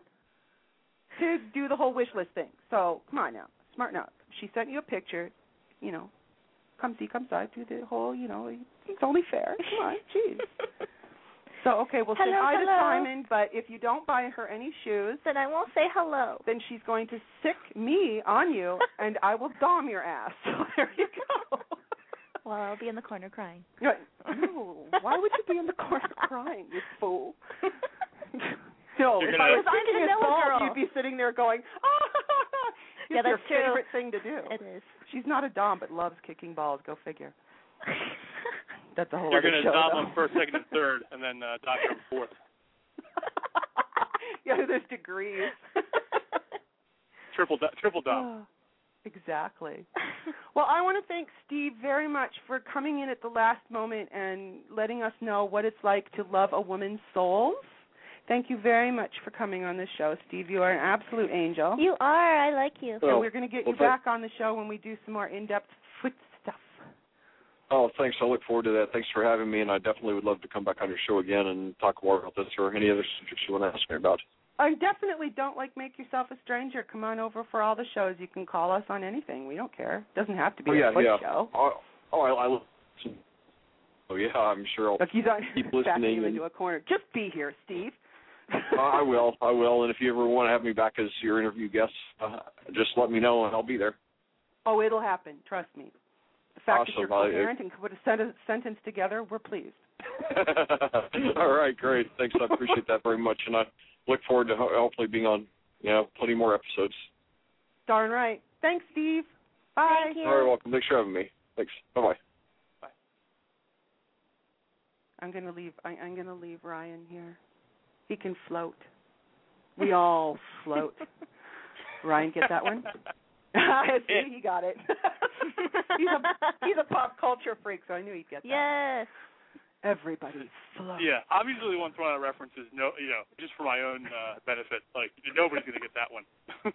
to do the whole wish list thing. So come on now, smarten up. She sent you a picture. You know, come see, come side, do the whole. You know, it's only fair. Come on, (laughs) jeez. So okay, we'll say Hello, hi to. Simon. But if you don't buy her any shoes, Then I won't say hello. then she's going to sick me on you, (laughs) and I will dom your ass. (laughs) So there you go. Well, I'll be in the corner crying. (laughs) No, no, why would you be in the corner (laughs) crying, you fool? (laughs) No, You're if I was I'm thinking Vanilla assault, Girl. you'd be sitting there going, oh, It's Yeah, your that's true. favorite thing to do. It is. She's not a dom, but loves kicking balls. Go figure. That's a whole You're gonna dom though. them first, second, and third, and then uh, doctor them fourth. yeah, there's degrees. Triple do- triple dom. (sighs) Oh, exactly. (laughs) Well, I want to thank Steve very much for coming in at the last moment and letting us know what it's like to love a woman's soles. Thank you very much for coming on the show, Steve. You are an absolute angel. You are. I like you. and Well, we're going to get well, you back on the show when we do some more in-depth foot stuff. Oh, thanks. I look forward to that. Thanks for having me, and I definitely would love to come back on your show again and talk more about this or any other subjects you want to ask me about. And definitely don't like make yourself a stranger. Come on over for all the shows. You can call us on anything. We don't care. Doesn't have to be oh, yeah, a foot yeah. show. Oh, oh I, I. Oh, yeah, I'm sure I'll. Look, he's on Keep (laughs) listening you and- into a corner. Just be here, Steve. (laughs) Uh, I will. I will. And if you ever want to have me back as your interview guest, uh, just let me know and I'll be there. Oh, it'll happen. Trust me. The fact that you're I- coherent and can put a sentence, sentence together, we're pleased. (laughs) All right, great. Thanks. I appreciate that very much, and I look forward to hopefully being on, you know, plenty more episodes. Darn right. Thanks, Steve. Bye. Thank you. All right, welcome. Thanks for having me. Thanks. Bye bye. I'm gonna leave. I, I'm gonna leave Ryan here. He can float. We all float. (laughs) Ryan, get that one? (laughs) (laughs) See, he got it. he's a he's a pop culture freak, so I knew he'd get that. Yes. Everybody float. Yeah, I'm usually the one throwing out references. No, you know, just for my own uh, benefit. Like nobody's gonna get that one. (laughs)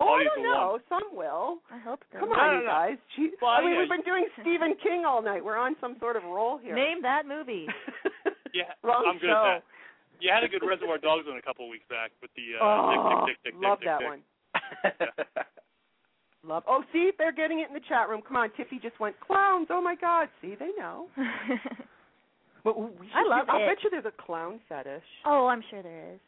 Oh, I don't know. want- Some will. I hope so. Come No, on, no, you no. guys. Gee, Well, I mean, yeah. we've been doing (laughs) Stephen King all night. We're on some sort of roll here. Name that movie. (laughs) Yeah, Wrong I'm good show. at that. You had a good Reservoir Dogs one a couple of weeks back with the uh, oh, dick, dick, dick, dick, love dick, that dick. one. Love. Oh, see, they're getting it in the chat room. Come on, Tiffy just went clowns. Oh my God. See, they know. But we should I love. I'll it. bet you there's a clown fetish. oh, I'm sure there is.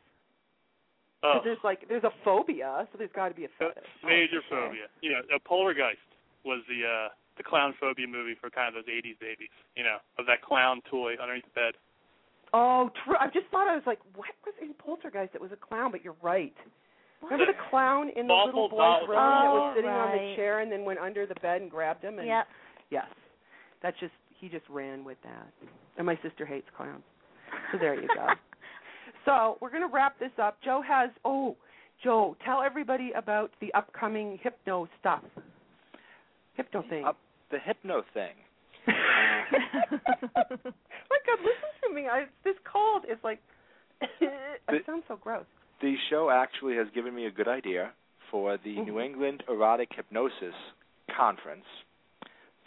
'Cause Oh, there's like there's a phobia, so there's got to be a fetish. major Oh, for sure. phobia. You know, a Poltergeist was the uh the clown phobia movie for kind of those 80s babies. You know, of that clown toy underneath the bed. Oh, true. I just thought I was like, what was in Poltergeist? It was a clown, but you're right. Remember the clown in the little Awful boy's doll. room that was Oh, sitting on the chair and then went under the bed and grabbed him? And Yep. Yes, that's just he just ran with that. And my sister hates clowns, so there you go. (laughs) so we're gonna wrap this up. Joe has oh, Joe, tell everybody about the upcoming hypno stuff. Hypno thing. Up the hypno thing. (laughs) my God, listen to me. I this cold is like. (laughs) I The- sound so gross. The show actually has given me a good idea for the Mhm. New England Erotic Hypnosis Conference,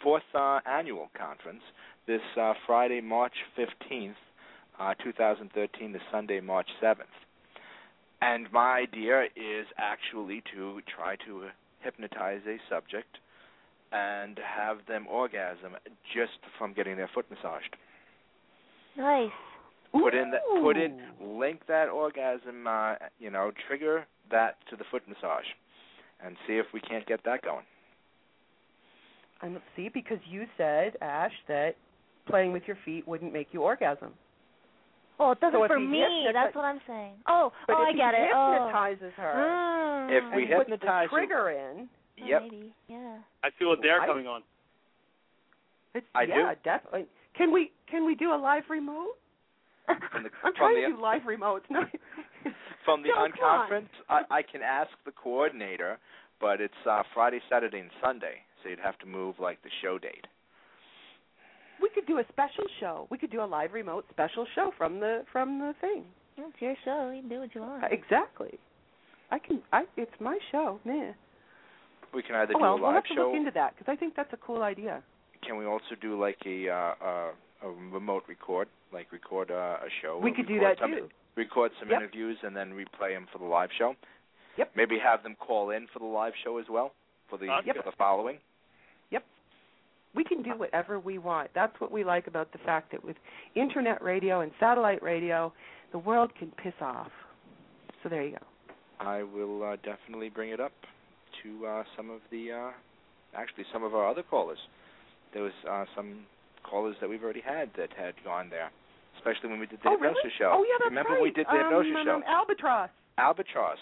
fourth uh, annual conference, this uh, Friday, March 15th, uh, 2013 to Sunday, March 7th. And my idea is actually to try to hypnotize a subject and have them orgasm just from getting their foot massaged. Nice. Put in that, put in, link that orgasm, uh, you know, trigger that to the foot massage, and see if we can't get that going. I'm see because you said Ash that playing with your feet wouldn't make you orgasm. Oh, it doesn't So for me. hypnotize- That's what I'm saying. Oh, But oh, if I he get it. Oh. hypnotizes her Mm. If we and puts hypnotize the her- trigger in, Oh, Yep. Maybe. Yeah. I feel a dare I- coming on. it's I do. yeah, definitely. Can we can we do a live remote? From the, (laughs) I'm trying the, to do live remotes. No. (laughs) From the Joe, come on. unconference, I, I can ask the coordinator, but it's uh, Friday, Saturday, and Sunday, so you'd have to move like the show date. We could do a special show. We could do a live remote special show from the from the thing. It's your show. You can do what you want. Exactly. I can. I. It's my show. Nah. We can either Oh, well, do a we'll have to show. look into that because I think that's a cool idea. Can we also do like a uh, uh, a remote record, like record uh, a show? We could do that some, too. Record some Yep. interviews and then replay them for the live show. Yep. Maybe have them call in for the live show as well for the Uh, Yep. for the following. We can do whatever we want. That's what we like about the fact that with internet radio and satellite radio, the world can piss off. So there you go. I will uh, definitely bring it up to uh, some of the uh, actually some of our other callers. There was uh, some callers that we've already had that had gone there, especially when we did the oh, hypnosis really? show. Oh, yeah, that's Remember right. we did the um, hypnosis um, show. Albatross. Albatross.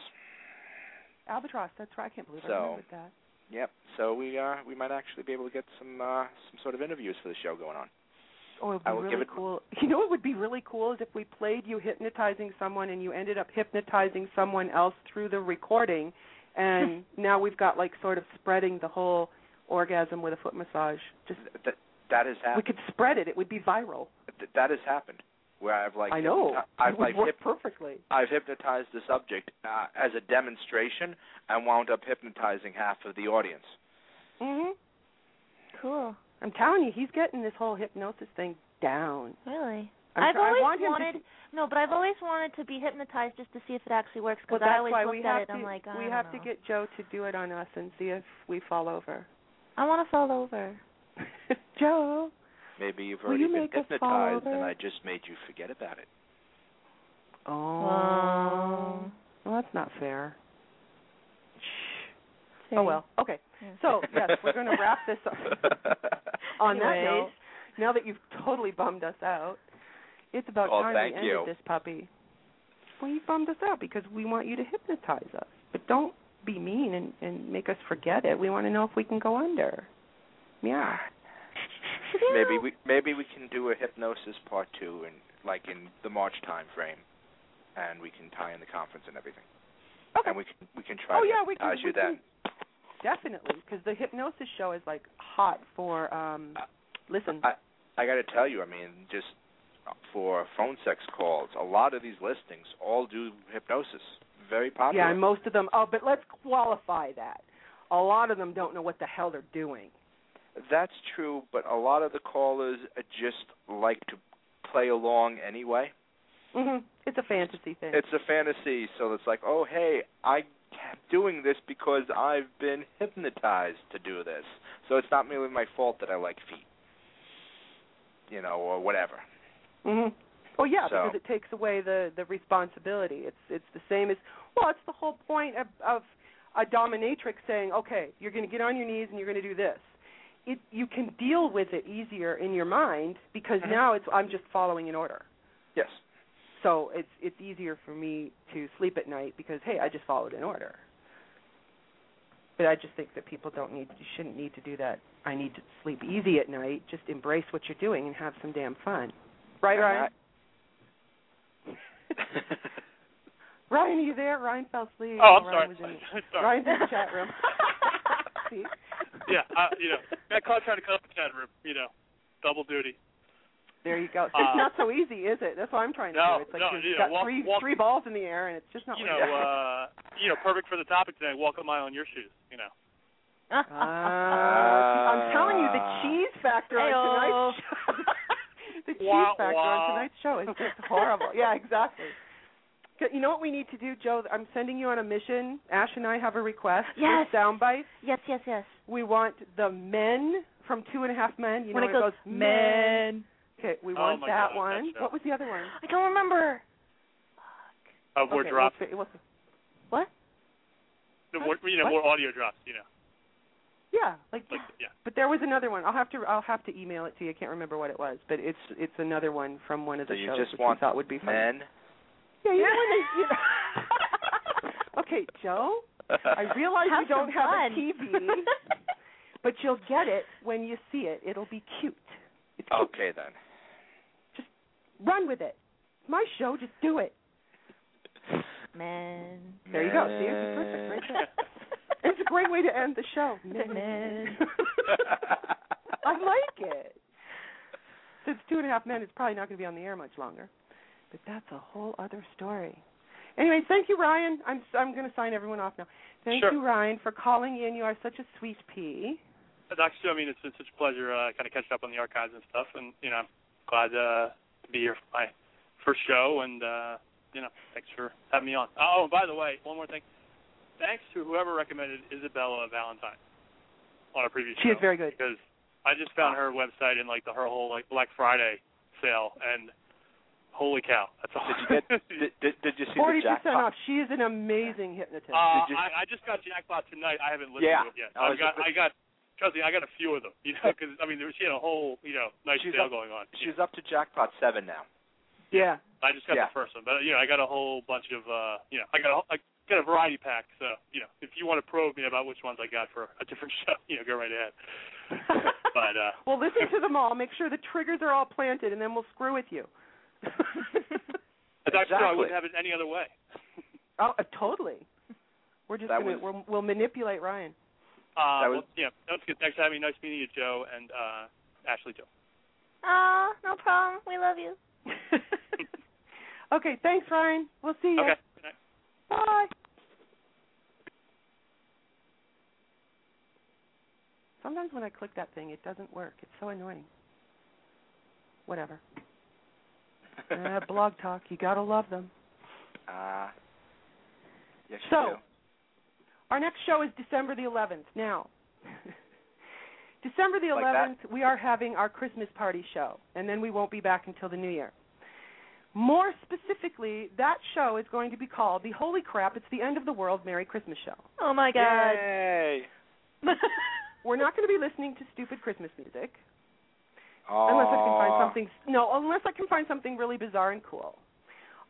Albatross. That's right. I can't believe I So- remembered that. Yep. So we uh, we might actually be able to get some uh, some sort of interviews for the show going on. Oh, it would I be really give it- cool. (laughs) You know what would be really cool is if we played you hypnotizing someone and you ended up hypnotizing someone else through the recording, and (laughs) now we've got like sort of spreading the whole orgasm with a foot massage. Just That that has we could spread it. It would be viral. Th- that has happened. Where I've like I know. I've it like work hyp- perfectly. I've hypnotized the subject uh, as a demonstration and wound up hypnotizing half of the audience. Mhm. Cool. I'm telling you, he's getting this whole hypnosis thing down. Really? I'm I've try- I always want him to wanted no, but I've always wanted to be hypnotized just to see if it actually works because that's I always why looked we at it to and I'm like, I we don't have to get Joe to do it on us and see if we fall over. I want to fall over. (laughs) Joe. Maybe you've already you been make us fall hypnotized and? I just made you forget about it. Oh. Well, that's not fair. Oh well. Okay. Yeah. So yes, we're going to wrap this up (laughs) on that note. now that you've totally bummed us out, it's about Oh, time thank we ended this puppy. Well, you bummed us out because we want you to hypnotize us, but don't be mean and and make us forget it. We want to know if we can go under. Yeah. Maybe we maybe we can do a hypnosis part two in like in the March time frame, and we can tie in the conference and everything. Okay. And we can we can try Oh to yeah, we can. we can definitely because the hypnosis show is like hot for. um Listen, I I got to tell you, I mean, just for phone sex calls, a lot of these listings all do hypnosis. Very popular. yeah, and most of them. Oh, but let's qualify that. A lot of them don't know what the hell they're doing. That's true, but a lot of the callers just like to play along anyway. hmm It's a fantasy thing. It's a fantasy, so it's like, oh hey, I'm doing this because I've been hypnotized to do this. So it's not merely my fault that I like feet, you know, or whatever. hmm Oh yeah, So- because it takes away the the responsibility. It's it's the same as well. It's the whole point of of a dominatrix saying, okay, you're going to get on your knees and you're going to do this. It you can deal with it easier in your mind because Mhm. now it's I'm just following an order. Yes. So it's it's easier for me to sleep at night because hey, I just followed an order. But I just think that people don't need you shouldn't need to do that. I need to sleep easy at night. Just embrace what you're doing and have some damn fun. Right, Ryan? (laughs) Ryan, are you there? Ryan fell asleep. Oh, I'm Ryan sorry. Was in, (laughs) sorry. Ryan's in the chat room. (laughs) See? yeah, uh, you know, got caught trying to cut up the chat room. You know, double duty. There you go. Uh, it's not so easy, is it? That's what I'm trying to No, do. It's like no, you've know, got walk- three walk- three balls in the air, and it's just not. You like know, that. uh, you know, perfect for the topic today. Walk a mile in your shoes. You know. See, I'm telling you, the cheese factor on tonight's show. (laughs) the cheese Wah, factor wah. on tonight's show is just horrible. yeah, exactly. Okay, You know what we need to do, Joe? I'm sending you on a mission. Ash and I have a request. Yes. For sound bites. Yes, yes, yes. We want the men from Two and a Half Men. You when know it when goes, men. Okay, we Oh want my that God, one. what was the other one? I don't remember. Uh, more okay, drops. We'll, fi- we'll, What? The more, you know, What? more audio drops. You know, yeah, like, like yeah. but there was another one. I'll have to I'll have to email it to you. I can't remember what it was, but it's it's another one from one of So the you shows just which want we thought would be fun. men. Yeah, you know when they. You know. (laughs) okay, Joe. I realize Have you don't have fun. a TV, (laughs) but you'll get it when you see it. It'll be cute. It's cute. Okay then. Just run with it. It's my show. Just do it. Man. There you go. See, it's perfect right there. (laughs) It's a great way to end the show. Men. I like it. Since Two and a Half Men is probably not going to be on the air much longer, but that's a whole other story. Anyway, thank you, Ryan. I'm I'm going to sign everyone off now. Thank Sure. you, Ryan, for calling in. You are such a sweet pea. But actually, I mean, it's been such a pleasure uh, kind of catching up on the archives and stuff, and you know, I'm glad uh, to be here for my first show, and uh, you know, thanks for having me on. Oh, and by the way, one more thing. Thanks to whoever recommended Isabella Valentine on our previous She show. is very good. because I just found her website in like the her whole like Black Friday sale, and holy cow, that's all. Did you get? (laughs) did, did, did you see Forty the percent jackpot? off. She is an amazing hypnotist. Uh, Did you- I, I just got jackpot tonight. I haven't listened Yeah, to it yet. I I got, just- I got, trust me, I got a few of them. You know, because I mean, there, she had a whole, you know, nice She's sale up- going on. She's up to jackpot seven now. yeah. I just got Yeah. the first one, but you know, I got a whole bunch of, uh, you know, I got a, I got a variety pack. So you know, if you want to probe me about which ones I got for a different (laughs) show, you know, go right ahead. (laughs) but uh, well, listen to them all. Make sure the triggers are all planted, and then we'll screw with you. Dr. Sue, I Exactly. wouldn't have it any other way. (laughs) oh, uh, totally. We're just That gonna was- we'll, we'll manipulate Ryan. Uh, That well, was- yeah, that's good. Thanks for having me. Nice meeting you, Joe and uh, Ashley, Joe. Aw, no problem. We love you. (laughs) okay, thanks, Ryan. We'll see you. Okay. Good night. Bye. Sometimes when I click that thing, it doesn't work. It's so annoying. Whatever. Uh, blog talk. You gotta love them. Ah. yes, you So, do. Our next show is December the 11th. Now, (laughs) December the Like 11th, we are having our Christmas party show, and then we won't be back until the new year. More specifically, that show is going to be called the Holy Crap, It's the End of the World Merry Christmas Show. Oh my God. Yay! (laughs) We're not going to be listening to stupid Christmas music. Oh. Unless I can find something no, unless I can find something really bizarre and cool.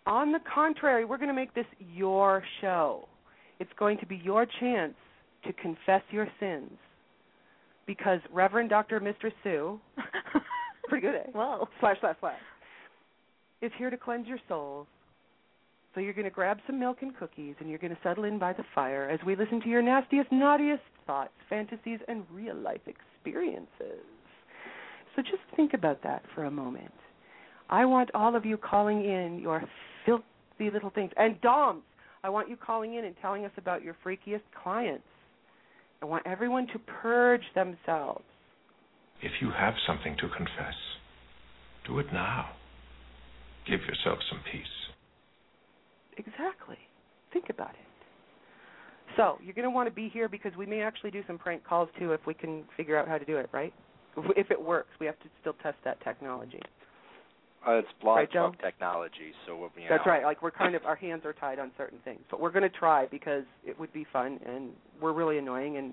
On the contrary, we're going to make this your show. It's going to be your chance to confess your sins. Because Reverend Dr. Mistress Sue, (laughs) pretty good, eh? Whoa. Slash slash slash, is here to cleanse your souls. So you're going to grab some milk and cookies and you're going to settle in by the fire as we listen to your nastiest, naughtiest thoughts, fantasies, and real life experiences. So just think about that for a moment. I want all of you calling in your filthy little things. And Doms, I want you calling in and telling us about your freakiest clients. I want everyone to purge themselves. If you have something to confess, do it now. Give yourself some peace. Exactly. Think about it. So, you're going to want to be here because we may actually do some prank calls too if we can figure out how to do it, right? If it works, we have to still test that technology. Uh, it's blog Right, talk technology, so we'll, you That's know, right. Like we're kind of our hands are tied on certain things, but we're going to try because it would be fun, and we're really annoying, and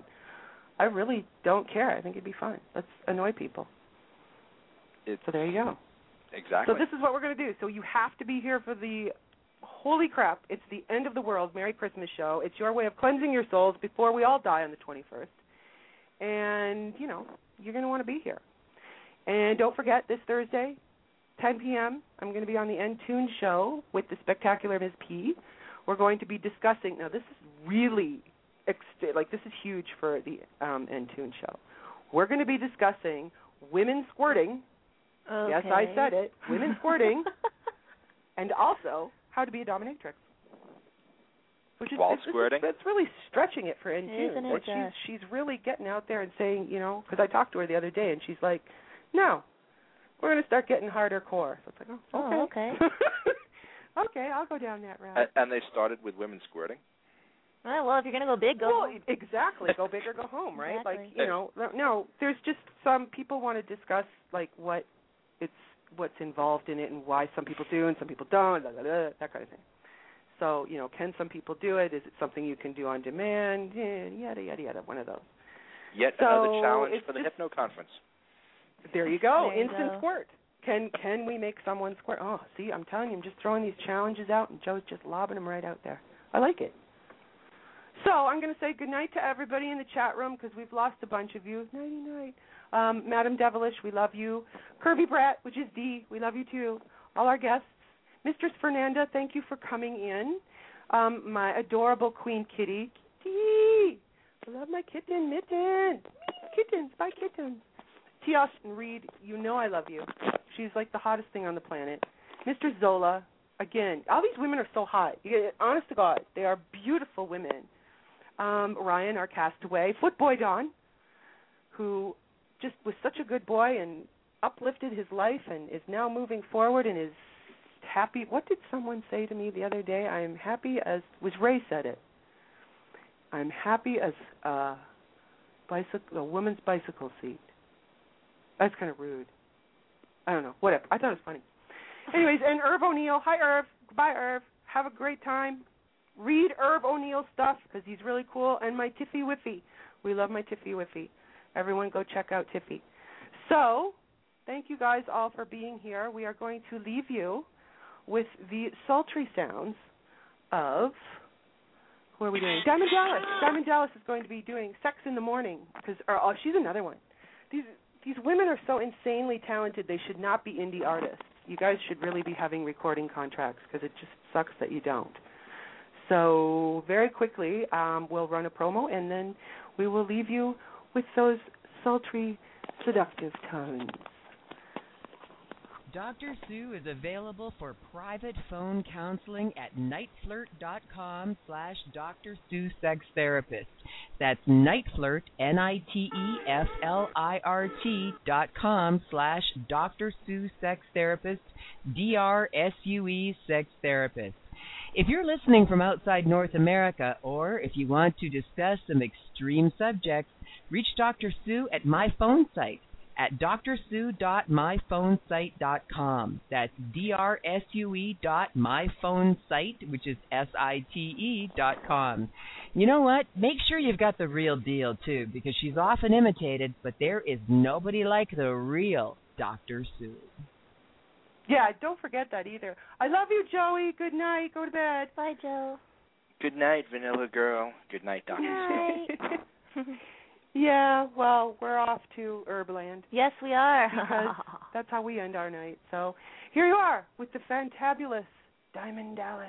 I really don't care. I think it'd be fun. Let's annoy people. It's, So there you go. exactly. So this is what we're going to do. So you have to be here for the holy crap, it's the end of the world Merry Christmas show. It's your way of cleansing your souls before we all die on the 21st. And, you know, you're going to want to be here. And don't forget this Thursday, 10 p.m., I'm going to be on the Entune show with the spectacular Ms. P. We're going to be discussing. Now, this is really like this is huge for the um, Entune show. We're going to be discussing women squirting. Yes, I said it. Women squirting, (laughs) and also how to be a dominatrix. Which is While it's, it's- squirting? It's, really stretching it for Entune. Isn't it like she's uh, she's really getting out there and saying, you know, because I talked to her the other day and she's like, no, we're going to start getting harder core. So it's like, oh, Oh, okay. okay. (laughs) okay, I'll go down that route. A- and they started with women squirting. Well, well, if you're gonna go big, go. Well, exactly. Go big or go home, right? Like you know, no. There's just some people want to discuss like what it's what's involved in it and why some people do and some people don't, blah, blah, blah, that kind of thing. So you know, can some people do it? Is it something you can do on demand? Yada yada yada. One of those. Yet So, another challenge for the just- Hypno Conference. There you go. There you Instant go. squirt. Can can we make someone squirt? Oh, see, I'm telling you, I'm just throwing these challenges out, and Joe's just lobbing them right out there. I like it. So I'm going to say good night to everybody in the chat room because we've lost a bunch of you. Nighty night. Um, Madam Devilish, we love you. Kirby Brat, which is D, we love you too. All our guests. Mistress Fernanda, thank you for coming in. Um, my adorable Queen Kitty. Kitty! I love my kitten, Mitten. Kittens, bye kittens. T. Austin Reed, you know I love you. She's like the hottest thing on the planet. Mr. Zola, again, all these women are so hot. You honest to God, they are beautiful women. Um, Ryan, our castaway, Footboy Don, who just was such a good boy and uplifted his life and is now moving forward and is happy. What did someone say to me the other day? I am happy as was Ray said it. I'm happy as a bicycle, a woman's bicycle seat. That's kind of rude. I don't know. Whatever. I thought it was funny. Anyways, and Irv O'Neill. Hi, Irv. Goodbye, Irv. Have a great time. Read Irv O'Neill stuff because he's really cool. And my Tiffy Whiffy. We love my Tiffy Whiffy. Everyone go check out Tiffy. So, thank you guys all for being here. We are going to leave you with the sultry sounds of who are we doing? Diamond Dallas. Diamond Dallas is going to be doing Sex in the Morning because oh, she's another one. These these women are so insanely talented. They should not be indie artists. You guys should really be having recording contracts because it just sucks that you don't. So very quickly, um, we'll run a promo and then we will leave you with those sultry, seductive tones. Dr. Sue is available for private phone counseling at nightflirt.com slash Dr. Sue Sex Therapist. That's nightflirt, N-I-T-E-F-L-I-R-T dot com slash Dr. Sue Sex Therapist, D-R-S-U-E Sex Therapist. If you're listening from outside North America, or if you want to discuss some extreme subjects, reach Dr. Sue at my phone site at drsue.myphonesite.com. That's D-R-S-U-E dot myphonesite, which is S-I-T-E dot com. You know what? Make sure you've got the real deal, too, because she's often imitated, but there is nobody like the real Dr. Sue. Yeah, don't forget that either. I love you, Joey. Good night. Go to bed. Bye, Joe. Good night, Vanilla Girl. Good night, Dr. Sue. (laughs) (laughs) Yeah, well, we're off to Herbland. Yes, we are. because (laughs) that's how we end our night. So here you are with the fantabulous Diamond Dallas.